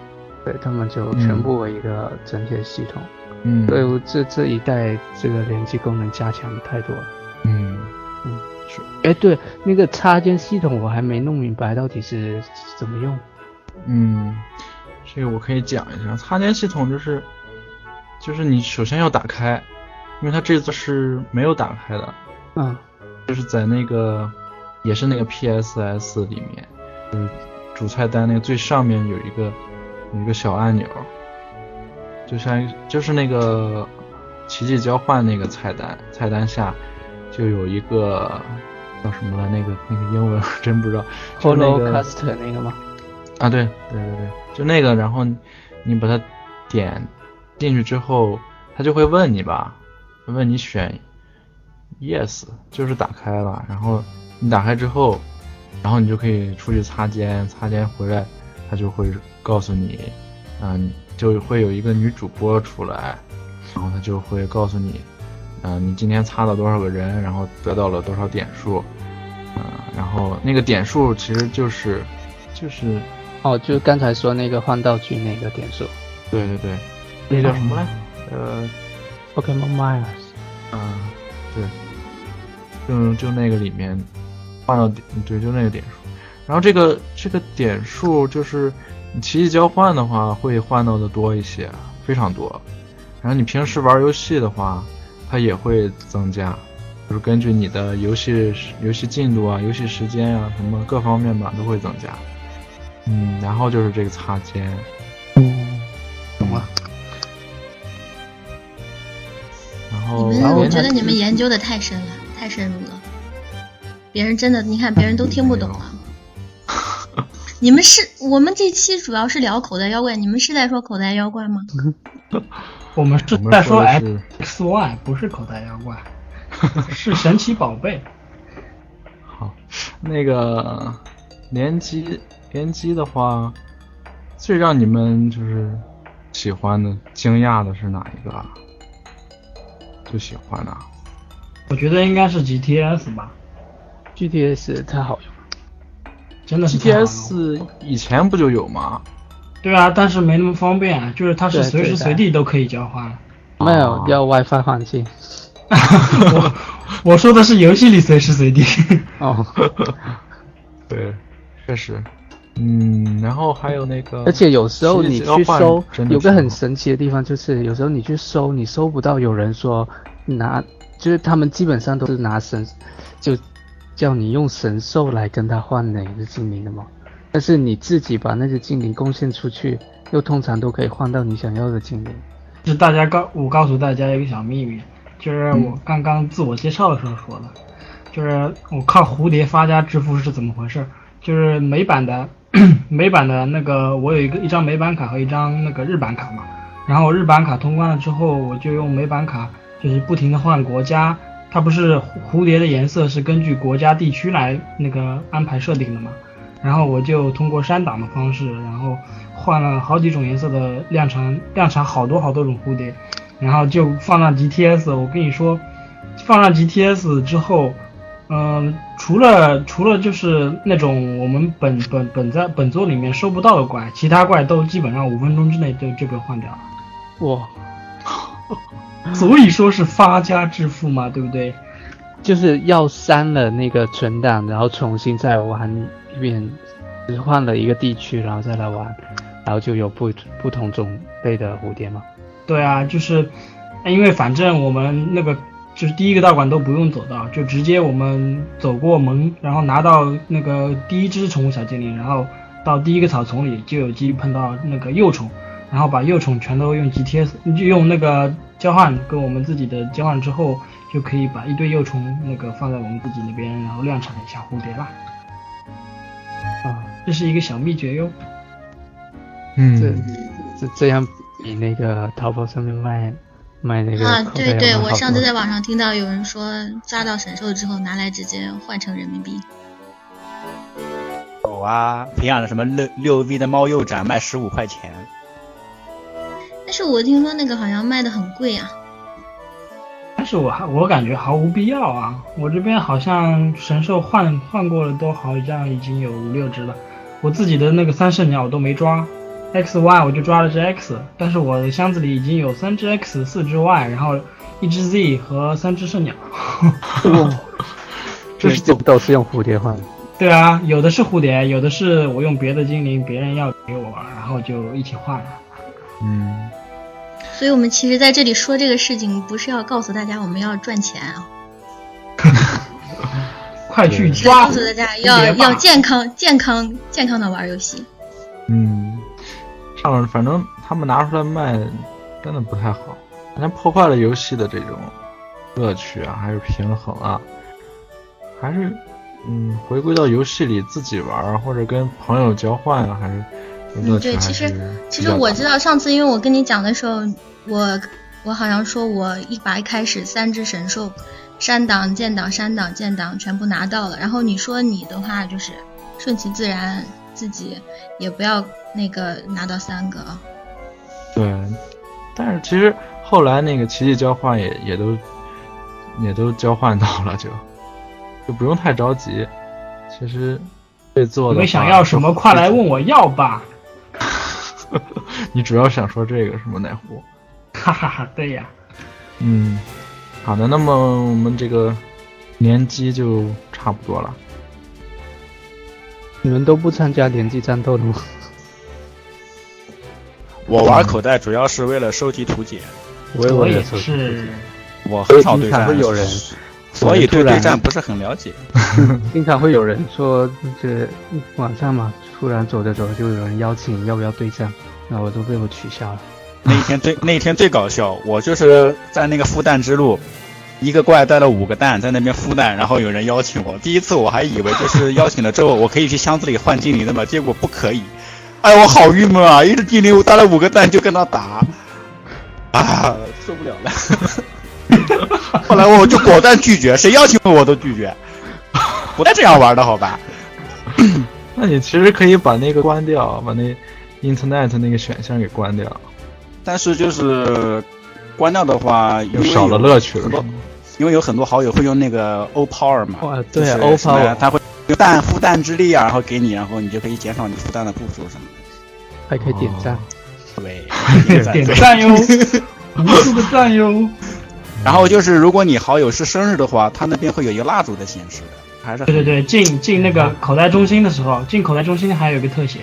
对他们就全部为一个整体的系统。嗯，对，这这一代这个联机功能加强的太多了。嗯。哎，对，那个插件系统我还没弄明白到底是怎么用。嗯，这个我可以讲一下，插件系统就是，就是你首先要打开，因为它这次是没有打开的。嗯。就是在那个，也是那个 PSS 里面，就是主菜单那个最上面有一个有一个小按钮，就像就是那个奇迹交换那个菜单，菜单下。就有一个叫什么了，那个那个英文 真不知道。Holocast 那个吗？啊，对对对对，就那个。然后你把它点进去之后，他就会问你吧，问你选 Yes，就是打开了。然后你打开之后，然后你就可以出去擦肩，擦肩回来，他就会告诉你，嗯，就会有一个女主播出来，然后他就会告诉你。嗯，你今天擦了多少个人，然后得到了多少点数？嗯，然后那个点数其实就是，就是，哦，就刚才说那个换道具那个点数。对对对，那叫什么来？呃，Pokemon Miles。嗯，对，就就那个里面换到点，对，就那个点数。然后这个这个点数就是你奇迹交换的话会换到的多一些，非常多。然后你平时玩游戏的话。它也会增加，就是根据你的游戏游戏进度啊、游戏时间啊什么各方面吧，都会增加。嗯，然后就是这个擦肩。后，你们我觉得你们研究的太深了，太深入了。别人真的，你看别人都听不懂啊。你们是我们这期主要是聊口袋妖怪，你们是在说口袋妖怪吗？我们是在说 X Y，不是口袋妖怪，是神奇宝贝。好，那个联机联机的话，最让你们就是喜欢的、惊讶的是哪一个啊？最喜欢的？我觉得应该是 GTS 吧。GTS 太好用了，真的是 GTS 以前不就有吗？对啊，但是没那么方便啊，就是它是随时随地都可以交换。没有，要 WiFi 换机。我我说的是游戏里随时随地。哦，对，确实。嗯，然后还有那个，而且有时候你去搜，有个很神奇的地方，就是有时候你去搜，你搜不到有人说拿，就是他们基本上都是拿神，就叫你用神兽来跟他换哪个精灵的嘛。但是你自己把那些精灵贡献出去，又通常都可以换到你想要的精灵。就大家告我告诉大家一个小秘密，就是我刚刚自我介绍的时候说的，就是我靠蝴蝶发家致富是怎么回事？就是美版的。美版的那个，我有一个一张美版卡和一张那个日版卡嘛，然后日版卡通关了之后，我就用美版卡，就是不停的换国家，它不是蝴蝶的颜色是根据国家地区来那个安排设定的嘛，然后我就通过删档的方式，然后换了好几种颜色的量产量产好多好多种蝴蝶，然后就放上 GTS，我跟你说，放上 GTS 之后。嗯，除了除了就是那种我们本本本在本作里面收不到的怪，其他怪都基本上五分钟之内就就被换掉了。哇，所以说是发家致富嘛，对不对？就是要删了那个存档，然后重新再玩一遍，只换了一个地区，然后再来玩，然后就有不不同种类的蝴蝶嘛。对啊，就是因为反正我们那个。就是第一个道馆都不用走到，就直接我们走过门，然后拿到那个第一只宠物小精灵，然后到第一个草丛里就有机碰到那个幼虫，然后把幼虫全都用 GTS 就用那个交换跟我们自己的交换之后，就可以把一堆幼虫那个放在我们自己那边，然后量产一下蝴蝶啦。啊，这是一个小秘诀哟。嗯，这这这样比那个淘宝上面卖。卖那个啊，对对，我上次在网上听到有人说，抓到神兽之后拿来直接换成人民币。有啊，培养的什么六六 V 的猫鼬斩卖十五块钱。但是我听说那个好像卖的很贵啊。但是我还我感觉毫无必要啊，我这边好像神兽换换过了都好像已经有五六只了，我自己的那个三圣鸟我都没抓。X Y 我就抓了只 X，但是我的箱子里已经有三只 X、四只 Y，然后一只 Z 和三只圣鸟。这是都是用蝴蝶换的。对啊，有的是蝴蝶，有的是我用别的精灵，别人要给我，然后就一起换了。嗯。所以我们其实在这里说这个事情，不是要告诉大家我们要赚钱啊。快去抓！告诉大家要要健康、健康、健康的玩游戏。嗯。上反正他们拿出来卖，真的不太好，好像破坏了游戏的这种乐趣啊，还是平衡啊，还是嗯，回归到游戏里自己玩或者跟朋友交换啊，还是嗯，对，其实其实我知道上次因为我跟你讲的时候，我我好像说我一把一开始三只神兽，删档建档删档建档全部拿到了，然后你说你的话就是顺其自然。自己也不要那个拿到三个啊。对，但是其实后来那个奇迹交换也也都也都交换到了，就就不用太着急。其实这做的，你们想要什么，快来问我要吧。你主要想说这个是吗，奶壶？哈哈哈，对呀。嗯，好的，那么我们这个联机就差不多了。你们都不参加联机战斗的吗？我玩口袋主要是为了收集图解。我也是。我很少对战，会有人，所以对对战不是很了解。经常会有人说，这晚上嘛，突然走着走着就有人邀请要不要对战，那我都被我取消了。那一天最那一天最搞笑，我就是在那个孵蛋之路。一个怪带了五个蛋在那边孵蛋，然后有人邀请我。第一次我还以为就是邀请了之后我可以去箱子里换精灵的嘛，结果不可以。哎，我好郁闷啊！一只精灵我带了五个蛋就跟他打，啊，受不了了。后来我就果断拒绝，谁邀请我都拒绝，不带这样玩的好吧？那你其实可以把那个关掉，把那 Internet 那个选项给关掉。但是就是关掉的话，又少了乐趣了。因为有很多好友会用那个 O Power 嘛，对啊，O Power，他会用弹孵弹之力啊，然后给你，然后你就可以减少你孵蛋的步数什么的，还可以点赞，对，点赞哟，无数个赞哟。然后就是如果你好友是生日的话，他那边会有一个蜡烛的显示的，还是对对对，进进那个口袋中心的时候，进口袋中心还有一个特写，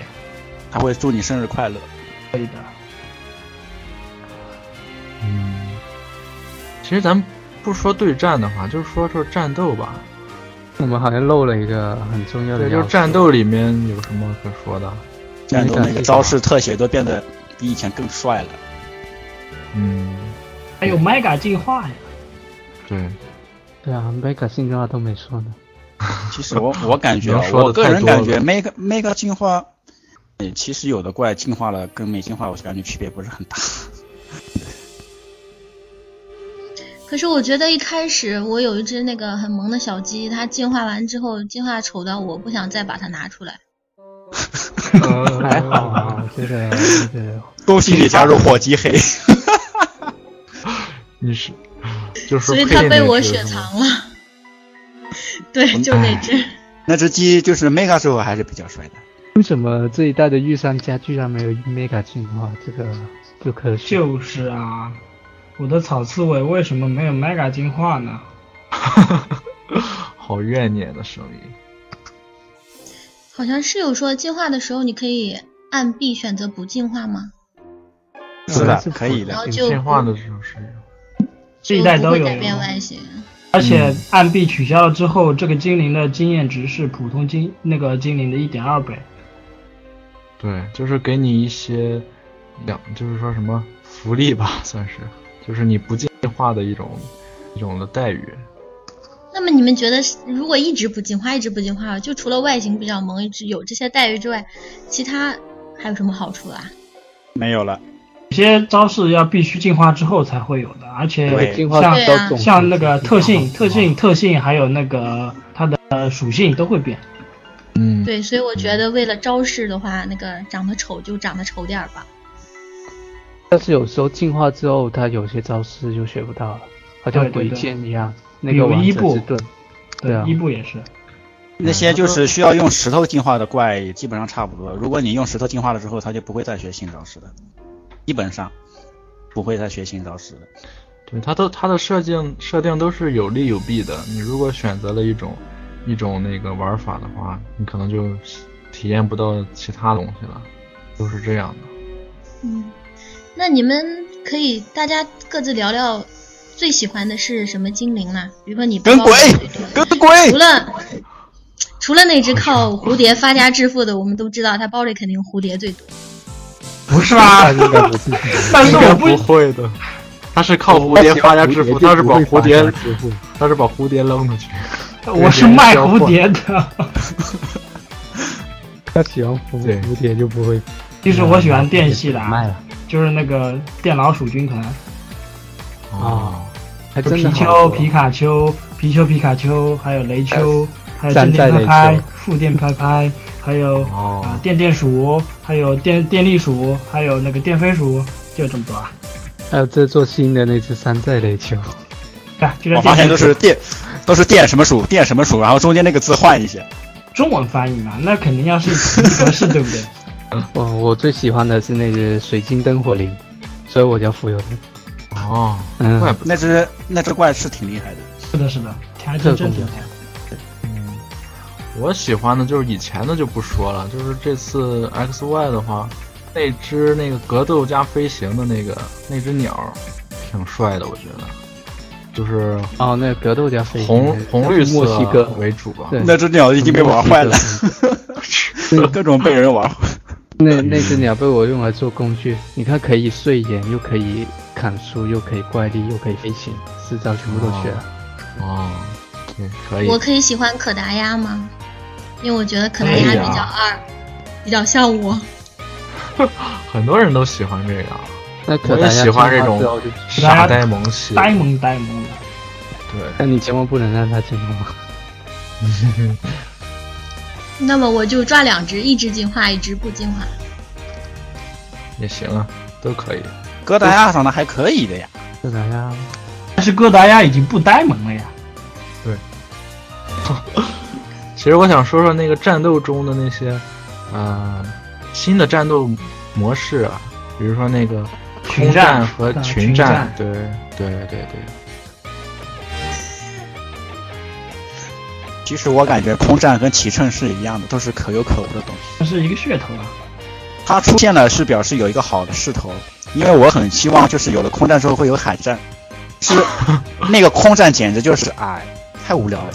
他会祝你生日快乐，可以的。嗯，其实咱们。不说对战的话，就是说说战斗吧。我们好像漏了一个很重要的，就是战斗里面有什么可说的？战斗那个招式特写都变得比以前更帅了。嗯，还有 Mega 进化呀。对，对啊，Mega 进化都没说呢。其实我 我感觉，我个人感觉 Mega Mega 进化，其实有的怪进化了跟没进化，我感觉区别不是很大。可是我觉得一开始我有一只那个很萌的小鸡，它进化完之后进化丑到我不想再把它拿出来。还好啊，这个这个。恭喜你加入火鸡黑。你是就是所以它被我雪藏了。对，就那只。那只鸡就是 Mega 时候还是比较帅的。为什么这一代的御三家居然没有 Mega 进化？这个不可取。就是啊。我的草刺猬为什么没有 Mega 进化呢？好怨念的声音。好像是有说进化的时候你可以按 B 选择不进化吗？是的，可以的。然后就进化的时候是。这一代都有改变外形。而且按 B 取消了之后，这个精灵的经验值是普通精那个精灵的一点二倍。对，就是给你一些两，就是说什么福利吧，算是。就是你不进化的一种一种的待遇。那么你们觉得，如果一直不进化，一直不进化，就除了外形比较萌，一直有这些待遇之外，其他还有什么好处啊？没有了。有些招式要必须进化之后才会有的，而且像像那个特性、特性、特性，还有那个它的属性都会变。嗯，对，所以我觉得为了招式的话，那个长得丑就长得丑点吧。但是有时候进化之后，他有些招式就学不到了，好像鬼剑一样，那个伊布盾，对啊，伊布也是。那些就是需要用石头进化的怪，基本上差不多。如果你用石头进化了之后，他就不会再学新招式的，基本上不会再学新招式的。对，它都它的设定设定都是有利有弊的。你如果选择了一种一种那个玩法的话，你可能就体验不到其他东西了，都是这样的。嗯。那你们可以大家各自聊聊最喜欢的是什么精灵呢？比如说你跟鬼，跟鬼。除了除了那只靠蝴蝶发家致富的，我们都知道他包里肯定蝴蝶最多。不是吧？但是我不会的，他是靠蝴蝶发家致富，他是把蝴蝶，他是把蝴蝶扔出去。我是卖蝴蝶的。他喜欢蝴蝶，蝴蝶就不会。其实我喜欢电系的。卖了。就是那个电老鼠军团啊，还皮丘、皮卡丘、皮丘、皮卡丘，还有雷丘，还有电电拍拍、负电拍拍，还有啊电电鼠，还有电电力鼠，还有那个电飞鼠，就这么多。啊。还有这座新的那只山寨雷丘，对，我发现都是电，都是电什么鼠，电什么鼠，然后中间那个字换一些。中文翻译嘛，那肯定要是合适，对不对？我我最喜欢的是那只水晶灯火灵，所以我叫浮游灯。哦，嗯，那只那只怪是挺厉害的。是的，是的，还真挺厉害。嗯，我喜欢的就是以前的就不说了，就是这次 X Y 的话，那只那个格斗加飞行的那个那只鸟，挺帅的，我觉得。就是哦，那格斗加飞红红绿墨西哥为主吧。那只鸟已经被玩坏了，各种被人玩坏。那那只鸟被我用来做工具，你看可以碎岩，又可以砍树，又可以怪力，又可以飞行，四招全部都学了。哦，对，可以。我可以喜欢可达鸭吗？因为我觉得可达鸭比较二，比较像我。很多人都喜欢这个。那可达喜欢这种傻呆萌系，呆萌呆萌的。对，那你千万不能让它进化。那么我就抓两只，一只进化，一只不进化。也行啊，都可以。哥达亚长得还可以的呀，哥达亚，但是哥达亚已经不呆萌了呀。对。其实我想说说那个战斗中的那些，呃，新的战斗模式啊，比如说那个空战和群战，对对对对。其实我感觉空战跟骑乘是一样的，都是可有可无的东西。它是一个噱头啊。它出现了是表示有一个好的势头，因为我很希望就是有了空战之后会有海战，是 那个空战简直就是哎太无聊了，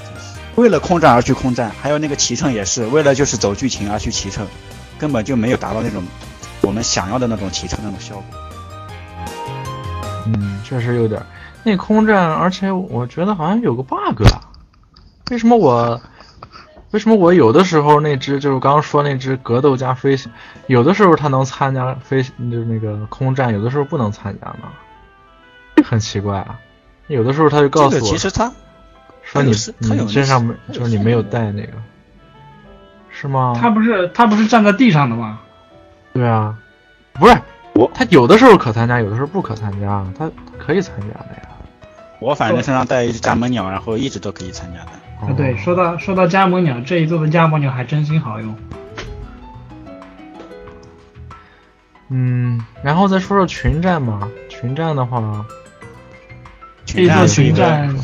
为了空战而去空战，还有那个骑乘也是为了就是走剧情而去骑乘，根本就没有达到那种我们想要的那种骑乘那种效果。嗯，确实有点那空战，而且我觉得好像有个 bug。为什么我，为什么我有的时候那只就是刚刚说那只格斗加飞行，有的时候它能参加飞就是那个空战，有的时候不能参加呢？很奇怪啊！有的时候他就告诉我，其实他说你你身上没就是你没有带那个，是吗？他不是他不是站在地上的吗？对啊，不是我他有的时候可参加，有的时候不可参加，他可以参加的呀。我反正身上带一只蚱蜢鸟，然后一直都可以参加的。啊，对，说到说到加盟鸟这一座的加盟鸟还真心好用。嗯，然后再说说群战嘛。群战的话，群战群战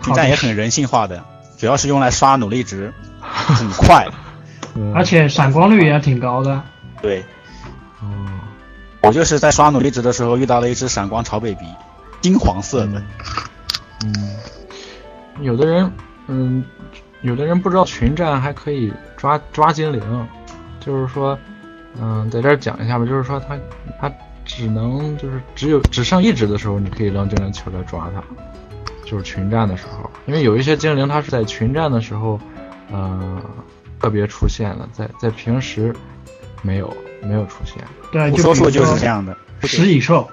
群战也很人性化的，主要是用来刷努力值，很快，而且闪光率也挺高的。对，哦，我就是在刷努力值的时候遇到了一只闪光朝北鼻，金黄色的。嗯，有的人。嗯，有的人不知道群战还可以抓抓精灵，就是说，嗯，在这儿讲一下吧，就是说他他只能就是只有只剩一只的时候，你可以扔精灵球来抓它，就是群战的时候，因为有一些精灵它是在群战的时候，呃，特别出现的，在在平时没有没有出现。对，就说就是这样的。食蚁兽，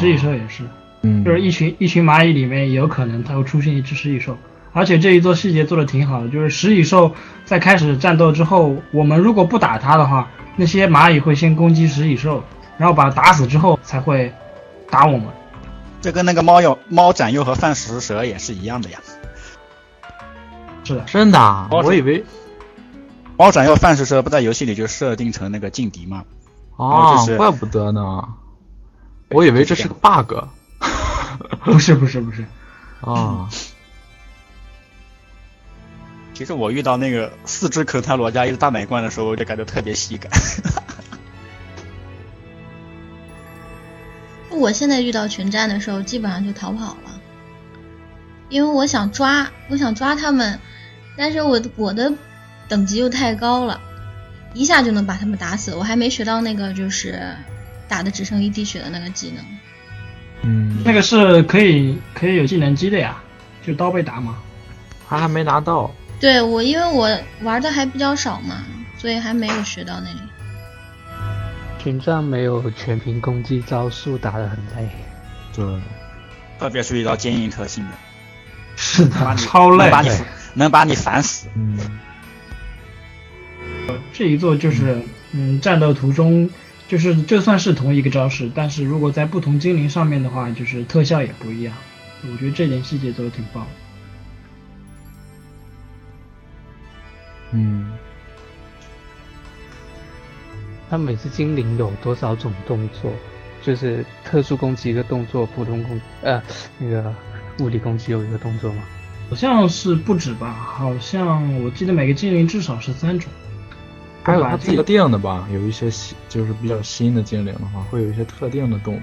食蚁兽也是，嗯，就是一群一群蚂蚁里面有可能它会出现一只食蚁兽。而且这一座细节做的挺好的，就是食蚁兽在开始战斗之后，我们如果不打它的话，那些蚂蚁会先攻击食蚁兽，然后把它打死之后才会打我们。这跟那个猫有猫斩鼬和饭食蛇也是一样的呀。是的，真的？我以为猫斩鼬饭食蛇不在游戏里就设定成那个劲敌吗？啊，怪不得呢。我以为这是个 bug。不是不是不是。啊。其实我遇到那个四只可泰罗加一个大奶罐的时候，我就感觉特别喜感。我现在遇到群战的时候，基本上就逃跑了，因为我想抓，我想抓他们，但是我我的等级又太高了，一下就能把他们打死。我还没学到那个就是打的只剩一滴血的那个技能。嗯，那个是可以可以有技能机的呀，就刀被打嘛。他还没拿到。对我，因为我玩的还比较少嘛，所以还没有学到那里。群战没有全屏攻击招数，打的很累。对，特别是遇到坚硬特性的，是的，超累，能把你能把你烦死。嗯，这一座就是，嗯，战斗途中就是就算是同一个招式，但是如果在不同精灵上面的话，就是特效也不一样。我觉得这点细节做的挺棒。嗯，他每次精灵有多少种动作？就是特殊攻击一个动作，普通攻呃那个物理攻击有一个动作吗？好像是不止吧？好像我记得每个精灵至少是三种。还有它自己定的吧？有一些新就是比较新的精灵的话，会有一些特定的动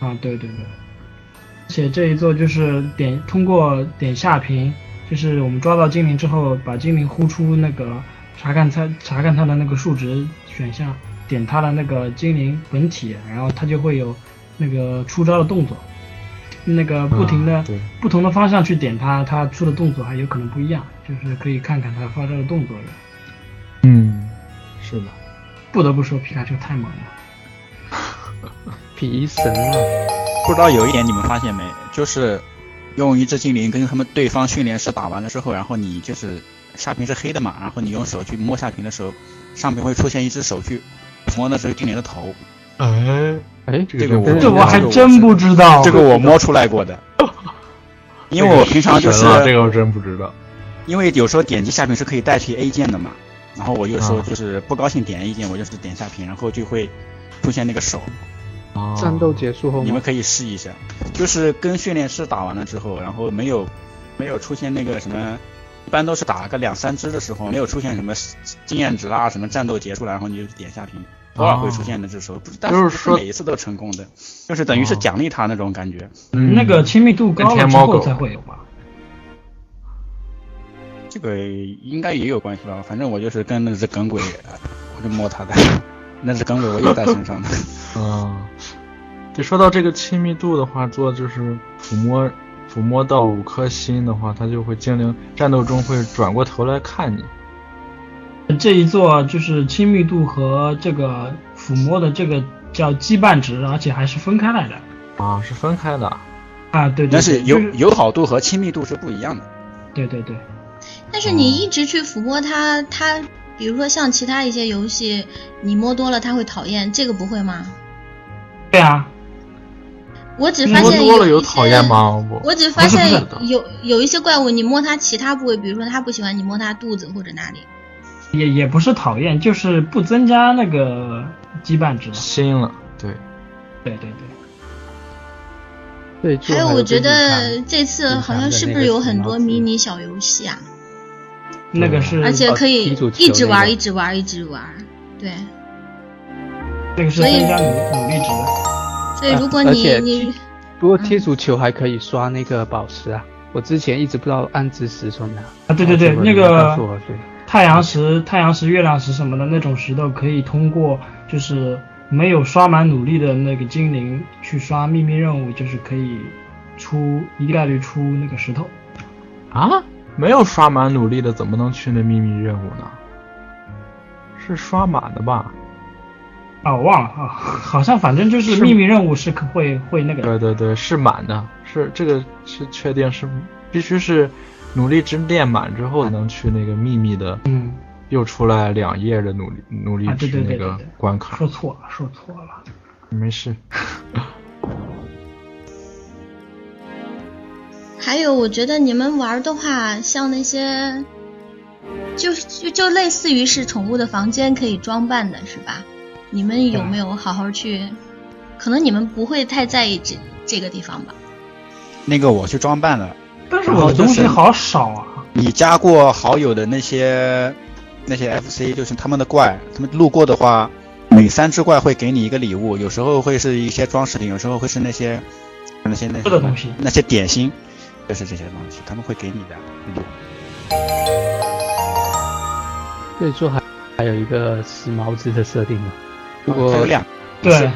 作。啊，对对对。而且这一座就是点通过点下屏。就是我们抓到精灵之后，把精灵呼出那个查看它查看它的那个数值选项，点它的那个精灵本体，然后它就会有那个出招的动作，那个不停的不同的方向去点它，它出的动作还有可能不一样，就是可以看看它发招的动作的。嗯，是的，不得不说皮卡丘太猛了，皮神了！不知道有一点你们发现没，就是。用一只精灵跟他们对方训练师打完了之后，然后你就是下屏是黑的嘛，然后你用手去摸下屏的时候，上屏会出现一只手去摸那只精灵的头，哎哎，这个我这我还真不知道，这个我摸出来过的。因为我平常就是这个我真不知道，因为有时候点击下屏是可以代替 A 键的嘛，然后我有时候就是不高兴点 A 键，我就是点下屏，然后就会出现那个手。战斗结束后，你们可以试一下，就是跟训练师打完了之后，然后没有没有出现那个什么，一般都是打个两三只的时候，没有出现什么经验值啦，什么战斗结束了，然后你就点下屏，偶尔会出现的这时候，不是，但是说每一次都成功的，就是等于是奖励他那种感觉。嗯。那个亲密度高了之后才会有吧？这个应该也有关系吧，反正我就是跟那只耿鬼，我就摸他的，那只耿鬼我也带身上的。嗯，对，说到这个亲密度的话，做就是抚摸，抚摸到五颗心的话，它就会精灵战斗中会转过头来看你。这一座就是亲密度和这个抚摸的这个叫羁绊值，而且还是分开来的。啊，是分开的。啊，对对。但是友友好度和亲密度是不一样的。对对对。但是你一直去抚摸它，它比如说像其他一些游戏，你摸多了它会讨厌，这个不会吗？对啊，我只发现多了有讨厌吗？我只发现有有一些怪物，你摸它其他部位，比如说它不喜欢你摸它肚子或者哪里，也也不是讨厌，就是不增加那个羁绊值。心了，对，对对对，对。还有，我觉得这次好像是不是有很多迷你小游戏啊？那个是，而且可以一直玩，一直玩，一直玩，对。这个是增加努努力值的。所以如果你你，不过踢足球还可以刷那个宝石啊！我之前一直不知道暗之石从哪。啊，对对对，那个太阳石、太阳石、月亮石什么的那种石头，可以通过就是没有刷满努力的那个精灵去刷秘密任务，就是可以出一概率出那个石头。啊？没有刷满努力的怎么能去那秘密任务呢？是刷满的吧？啊，我忘了啊，好像反正就是秘密任务是可会会那个。对对对，是满的，是这个是确定是必须是努力值练满之后才能去那个秘密的。嗯。又出来两页的努力努力值那个关卡。说错了，说错了。没事。还有，我觉得你们玩的话，像那些，就就就类似于是宠物的房间可以装扮的，是吧？你们有没有好好去？可能你们不会太在意这这个地方吧？那个我去装扮了，但是我的东西好少啊。你加过好友的那些那些 FC，就是他们的怪，他们路过的话，每三只怪会给你一个礼物，有时候会是一些装饰品，有时候会是那些那些那些东西，那些点心，就是这些东西，他们会给你的。可以做还还有一个时髦值的设定呢？如果它有两，对，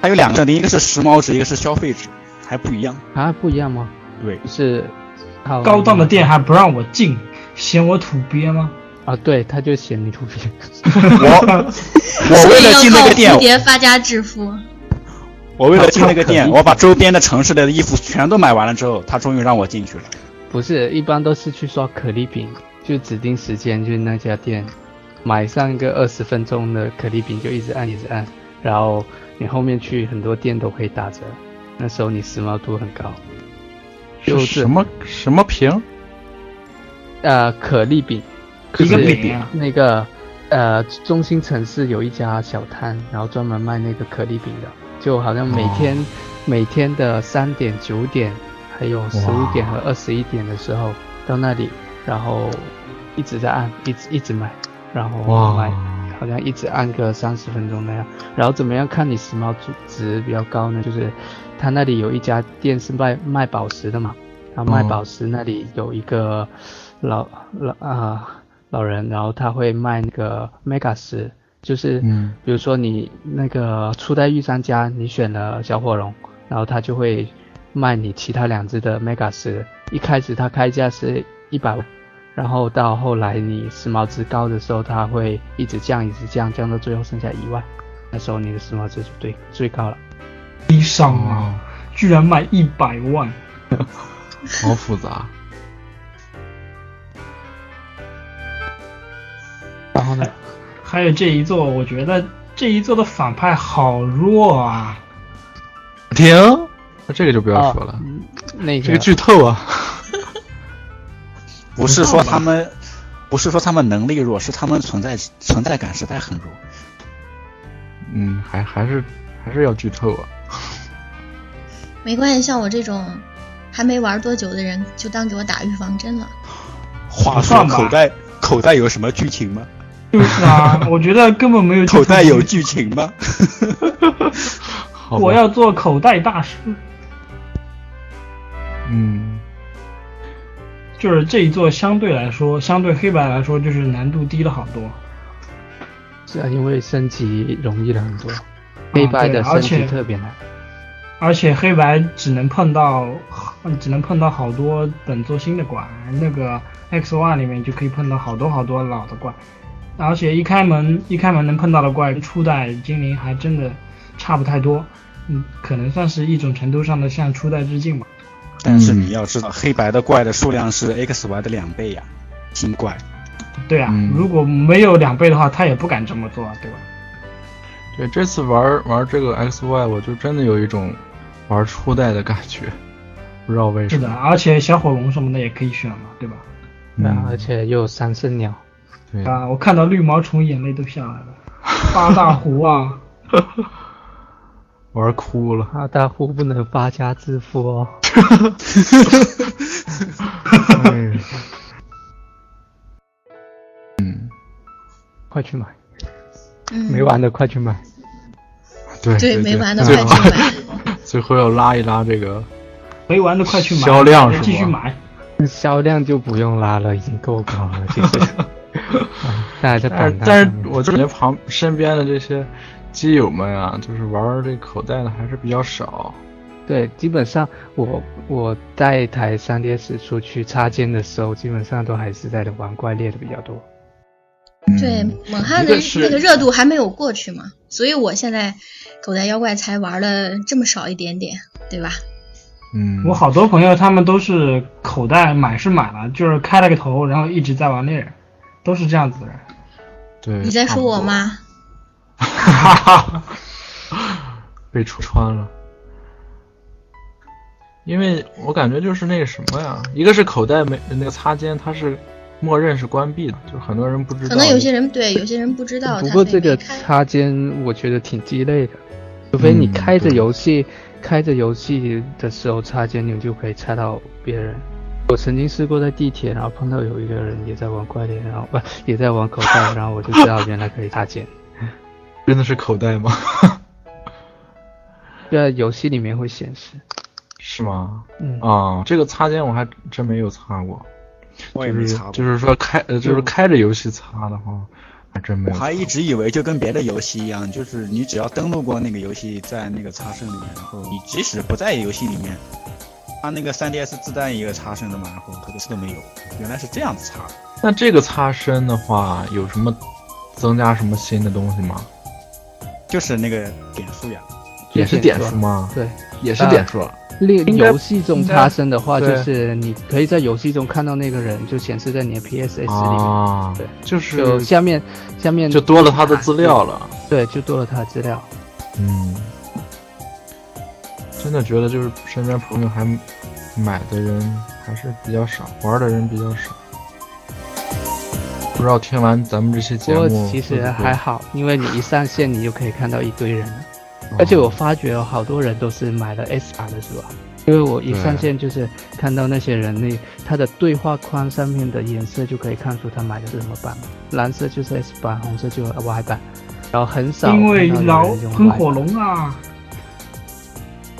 它有两个设定，一个是时髦值，一个是消费值，还不一样啊？不一样吗？对，是高档的店还不让我进，嫌我土鳖吗？啊，对，他就嫌你土鳖。我我为了进那个店，蝴蝶发家致富。我为了进那个店，我把周边的城市的衣服全都买完了之后，他终于让我进去了。不是，一般都是去刷可丽饼，就指定时间，就是那家店。买上一个二十分钟的可丽饼，就一直按一直按，然后你后面去很多店都可以打折，那时候你时髦度很高。就是什么什么瓶？呃，可丽饼，可丽饼。那个呃，中心城市有一家小摊，然后专门卖那个可丽饼的，就好像每天每天的三点、九点，还有十五点和二十一点的时候到那里，然后一直在按，一直一直买。然后买，好像一直按个三十分钟那样。然后怎么样看你时髦值值比较高呢？就是他那里有一家店是卖卖宝石的嘛，然后卖宝石那里有一个老老啊老人，然后他会卖那个 mega 石，就是比如说你那个初代御三家你选了小火龙，然后他就会卖你其他两只的 mega 石，一开始他开价是一百万。然后到后来你时髦值高的时候，他会一直降，一直降，降到最后剩下一万，那时候你的时髦值就最最高了。悲伤啊！居然卖一百万，好复杂。然后呢？还有这一座，我觉得这一座的反派好弱啊！停，那这个就不要说了，哦那这个剧透啊。不是说他们，不是说他们能力弱，是他们存在存在感实在很弱。嗯，还还是还是要剧透啊。没关系，像我这种还没玩多久的人，就当给我打预防针了。话说口袋口袋有什么剧情吗？就是啊，我觉得根本没有口袋有剧情吗？我要做口袋大师。嗯，就是这一座相对来说，相对黑白来说，就是难度低了好多。是啊，因为升级容易了很多，黑白的升级特别难。而且黑白只能碰到，只能碰到好多本作新的怪，那个 X Y 里面就可以碰到好多好多老的怪，而且一开门一开门能碰到的怪，初代精灵还真的差不太多，嗯，可能算是一种程度上的向初代致敬吧。但是你要知道，黑白的怪的数量是 X Y 的两倍呀，新怪。对啊，如果没有两倍的话，他也不敢这么做，对吧？对，这次玩玩这个 X Y，我就真的有一种玩初代的感觉，不知道为什么。是的，而且小火龙什么的也可以选嘛，对吧？对啊，而且又有三圣鸟。对啊，我看到绿毛虫眼泪都下来了。八大湖啊，玩哭了。八大湖不能发家致富哦。嗯，快去买。嗯，没玩的快去买。对对，没玩的快去买。最后要拉一拉这个，没玩的快去买。销量是继续买。销量就不用拉了，已经够高了。其实，大家但但是我就感觉旁身边的这些基友们啊，就是玩这口袋的还是比较少。对，基本上我我带一台 3DS 出去插件的时候，基本上都还是在玩怪猎的比较多。对，猛汉的那个热度还没有过去嘛，所以我现在口袋妖怪才玩了这么少一点点，对吧？嗯，我好多朋友他们都是口袋买是买了，就是开了个头，然后一直在玩猎人，都是这样子的人。对，你在说我吗？哈哈，被戳穿了。因为我感觉就是那个什么呀，一个是口袋没那个擦肩，它是默认是关闭的，就很多人不知道。可能有些人对，有些人不知道。不过这个擦肩我觉得挺鸡肋的，除非你开着游戏，开着游戏的时候擦肩，你就可以擦到别人。我曾经试过在地铁，然后碰到有一个人也在玩怪猎，然后不也在玩口袋，然后我就知道原来可以擦肩。真的是口袋吗？在游戏里面会显示。是吗？嗯啊，这个擦肩我还真没有擦过，我也没擦过。就是说开呃，就是开着游戏擦的话，还真没有。我还一直以为就跟别的游戏一样，就是你只要登录过那个游戏，在那个插身里面，然后你即使不在游戏里面，它那个 3DS 自带一个插身的嘛，然后可是都没有。原来是这样子擦。那这个擦身的话，有什么增加什么新的东西吗？就是那个点数呀。也是点数吗？对，也是点数。另游戏中插身的话，就是你可以在游戏中看到那个人，就显示在你的 PSS 里面。啊，对，就是下面下面就多了他的资料了。对，就多了他的资料。嗯，真的觉得就是身边朋友还买的人还是比较少，玩的人比较少。不知道听完咱们这些节目，其实还好，因为你一上线，你就可以看到一堆人了。而且我发觉有好多人都是买了 S 版的，是吧？因为我一上线就是看到那些人，那他的对话框上面的颜色就可以看出他买的是什么版，蓝色就是 S 版，红色就是 Y 版，然后很少因为老喷火龙啊，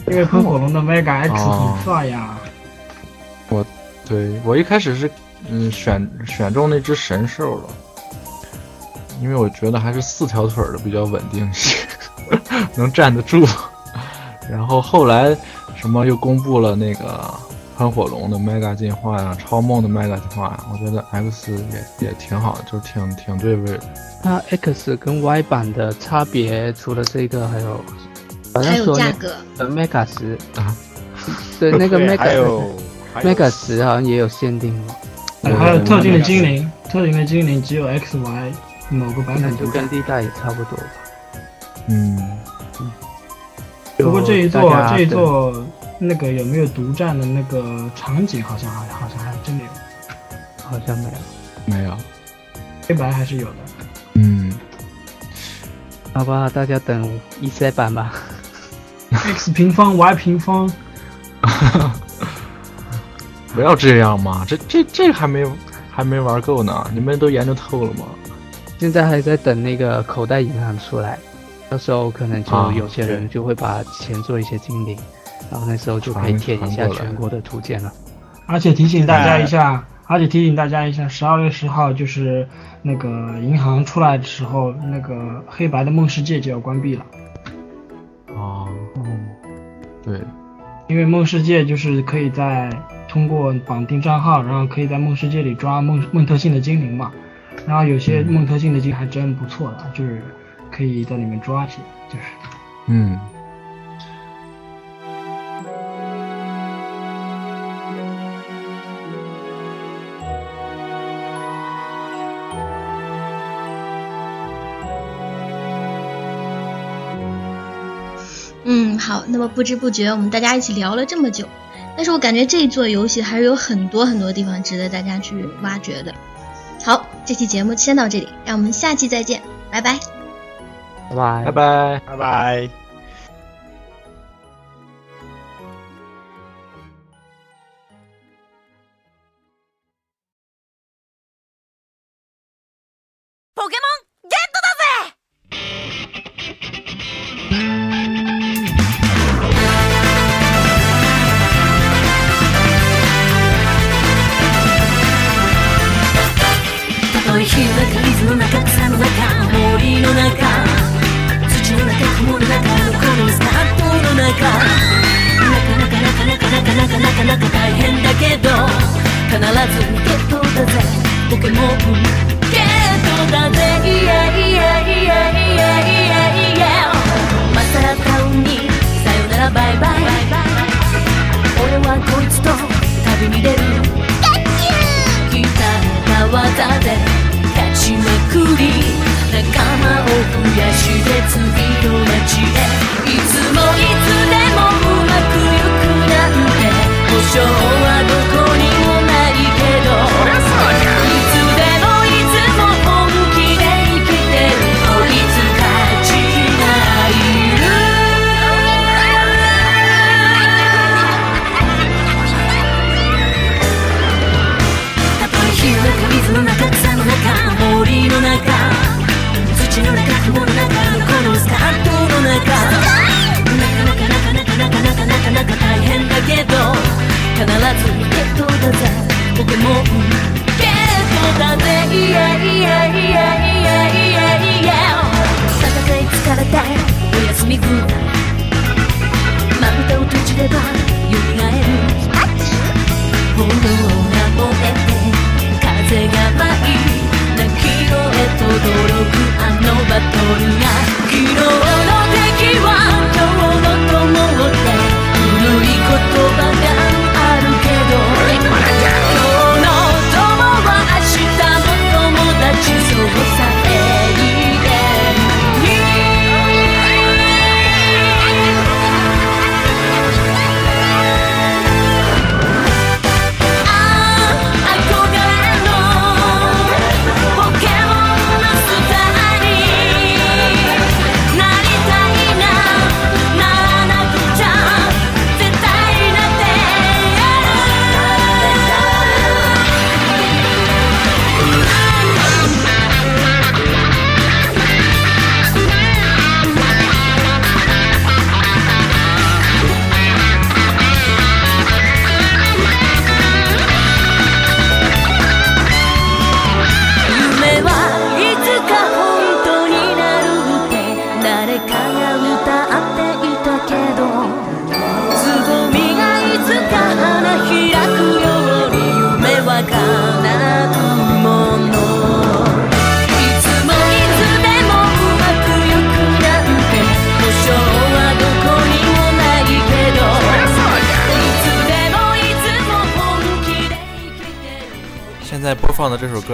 因为喷火龙的 Mega X 很帅呀。我对我一开始是嗯选选中那只神兽了，因为我觉得还是四条腿的比较稳定些。能站得住，然后后来什么又公布了那个喷火龙的 Mega 进化呀，超梦的 Mega 进化呀，我觉得 X 也也挺好，就挺挺对味的。它 X 跟 Y 版的差别除了这个，还有还有价格。呃，Mega 十啊，对那个 Mega 还有 Mega 十好像也有限定哦。还有特定的精灵，特定的精灵只有 X Y 某个版本就跟历代也差不多吧。嗯，不过这一座这一座那个有没有独占的那个场景，好像好像好像还真的有，好像没有。没有，黑白还是有的。嗯，好吧，大家等一 C 版吧。X 平方 y 平方，不要这样嘛，这这这还没还没玩够呢，你们都研究透了吗？现在还在等那个口袋银行出来，到时候可能就啊有些人就会把钱做一些精灵，然后那时候就可以传填一下全国的图鉴了。而且提醒大家一下，而且提醒大家一下，十二月十号就是那个银行出来的时候，那个黑白的梦世界就要关闭了，啊，嗯，对，因为梦世界就是可以在通过绑定账号，然后可以在梦世界里抓梦梦特性的精灵嘛，然后有些嗯。梦特性的精灵还真不错的，就是可以在里面抓起，就是。嗯，嗯，好，那么不知不觉我们大家一起聊了这么久，但是我感觉这一座游戏还是有很多很多地方值得大家去挖掘的。好，这期节目先到这里，让我们下期再见，拜拜。拜拜拜。拜。拜拜。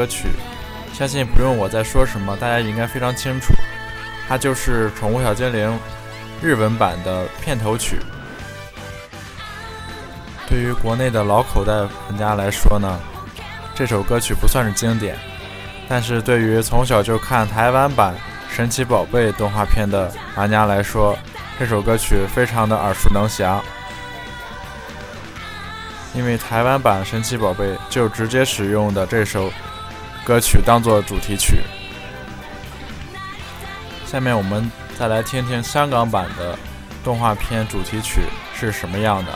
歌曲，相信不用我再说什么，大家应该非常清楚。它就是《宠物小精灵》日文版的片头曲。对于国内的老口袋玩家来说呢，这首歌曲不算是经典，但是对于从小就看台湾版《神奇宝贝》动画片的玩家来说，这首歌曲非常的耳熟能详。因为台湾版《神奇宝贝》就直接使用的这首歌曲当做主题曲。下面我们再来听听香港版的动画片主题曲是什么样的。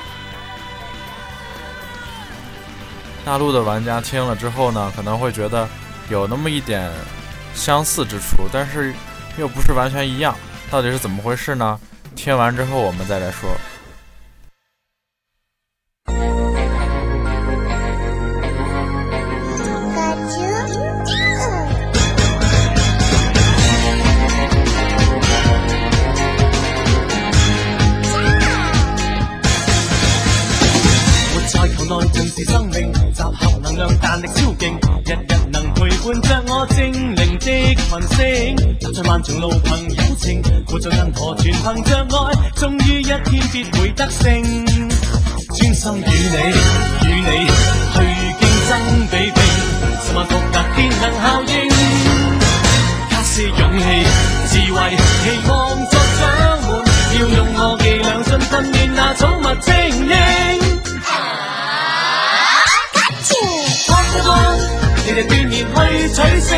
大陆的玩家听了之后呢，可能会觉得有那么一点相似之处，但是又不是完全一样，到底是怎么回事呢？听完之后我们再来说。力超劲，日日能陪伴着我精灵的群星。踏在漫长路凭友情，活在银河全凭着爱，终于一天必会得胜。专心与你，与你去竞争比拼，十万独特电能效应。卡是勇气、智慧、期望作掌门，要用我伎俩尽训练那宠物精英。日日锻炼去取胜，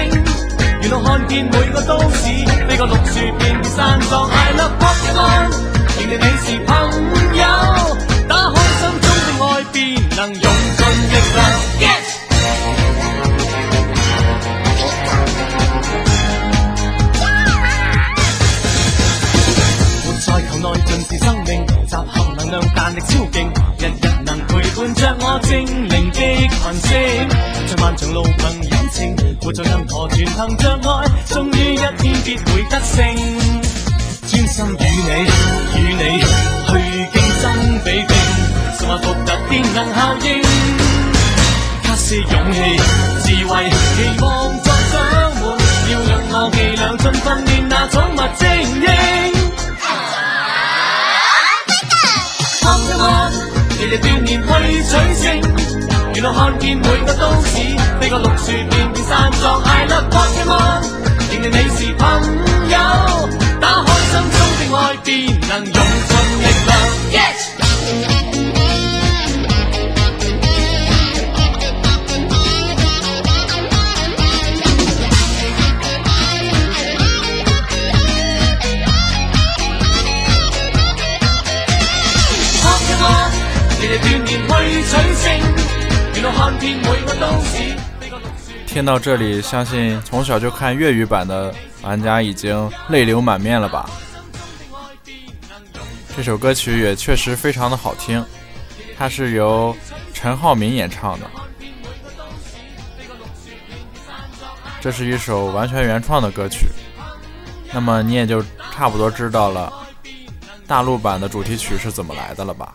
沿路看见每个都市，飞过绿树片片山庄，I love Pokemon，认定你是朋友，打开心中的爱，便能用尽力量。Yes。活在球内尽是生命，集合能量，弹力超劲，日日能陪伴着我精灵的群星。在漫长路凭友情，活在任何全凭着爱，终于一天必会得胜。专心与你，与你去竞争比拼，实话独特电能效应。卡是勇气、智慧、期望作掌门，要让我伎俩尽训练那宠物精英。日夜锻炼去取胜。沿路看见每个都市，飞过绿树遍遍山庄，I love Pokemon，认定你是朋友，打开心中的爱，便能用尽力量。Yes。听到这里，相信从小就看粤语版的玩家已经泪流满面了吧？这首歌曲也确实非常的好听，它是由陈浩民演唱的，这是一首完全原创的歌曲。那么你也就差不多知道了大陆版的主题曲是怎么来的了吧？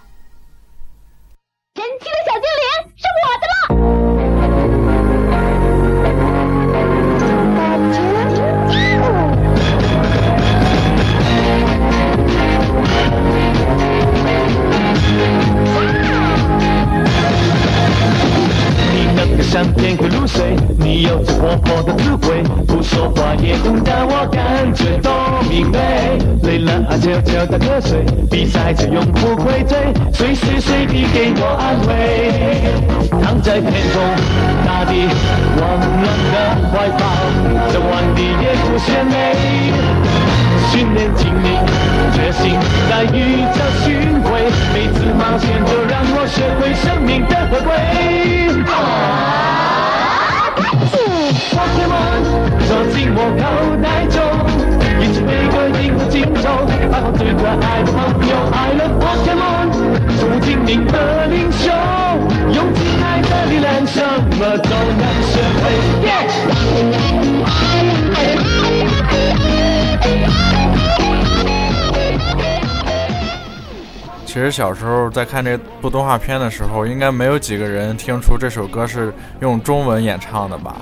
小时候在看这部动画片的时候，应该没有几个人听出这首歌是用中文演唱的吧？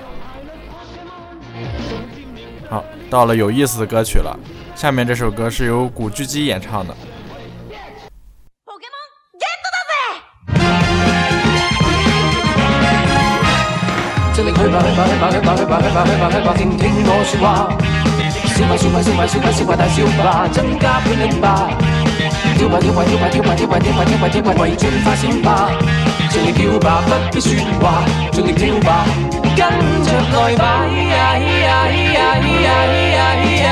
好，到了有意思的歌曲了。下面这首歌是由古巨基演唱的。盡力去吧去吧去吧去吧去吧去吧去吧去吧，聽聽我説話。笑吧笑吧笑吧笑吧笑吧大笑吧，增加魄力吧。跳吧跳吧跳吧跳吧跳吧跳吧跳吧跳吧，為進發閃吧。尽力跳吧，不必说话，尽力跳吧，跟着来吧。咿呀咿呀咿呀咿呀咿呀咿呀，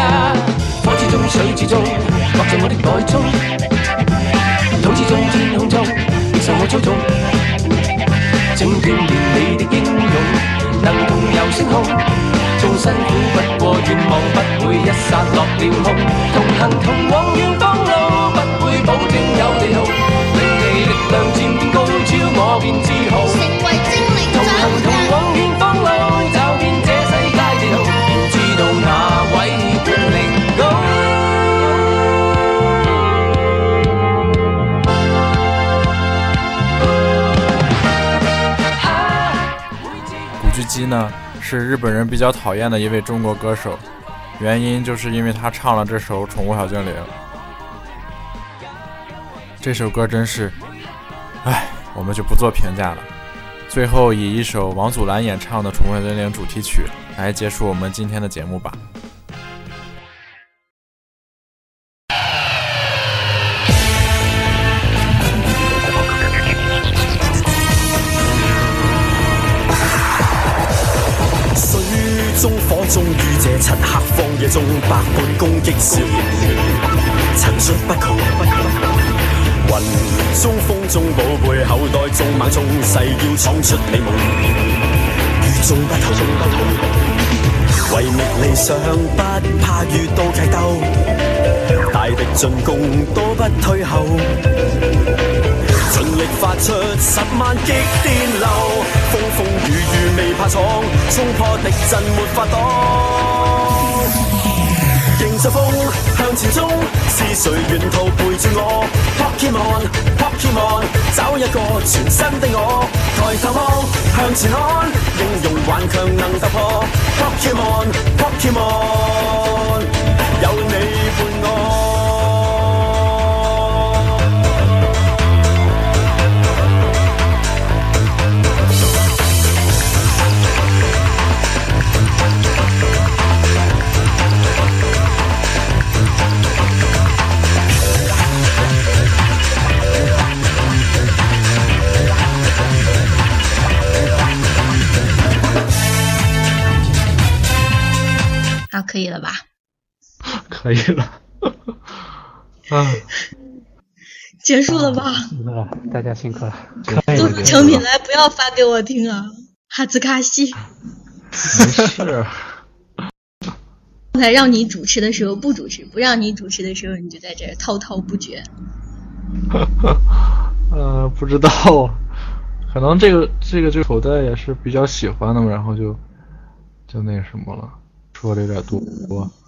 火之中水之中，畫在我的袋中。土之中天空中，亦受我操纵。请锻炼你的英勇，能同游星空。纵辛苦不過願望不会一刹落了空。同行同往遠方保證有地圖。令你力量漸變高超，我便自豪。成為精靈同行同往遠方路，找遍這世界地圖，便知道哪位本領高。古巨基呢是日本人比较讨厌的一位中国歌手，原因就是因为他唱了这首《宠物小精灵》。这首歌真是，唉，我们就不做评价了。最后以一首王祖蓝演唱的《宠物小精灵》主题曲来结束我们今天的节目吧。水中火中於這漆黑荒野中，百般攻擊少年，陳述不窮。云中風中寶貝後代縱猛中勢要闯出美夢，與眾不同。為覓理想不怕遇到契鬥，大敵進攻都不退後。盡力發出十萬激電流，風風雨雨未怕闖，衝破敵陣沒法擋。迎着风向前冲，是谁沿途陪住我？Pokemon Pokemon，找一个全新的我。抬头望向前看，英勇顽强能突破。Pokemon Pokemon，有你好，可以了吧？可以了。啊，结束了吧？了，大家辛苦了。做出成品来，不要发给我听啊！哈兹卡西。没事。刚才让你主持的时候不主持，不让你主持的时候你就在这儿滔滔不绝。呃，不知道，可能这个这个这个口袋也是比较喜欢的嘛，然后就就那什么了，说的有点多。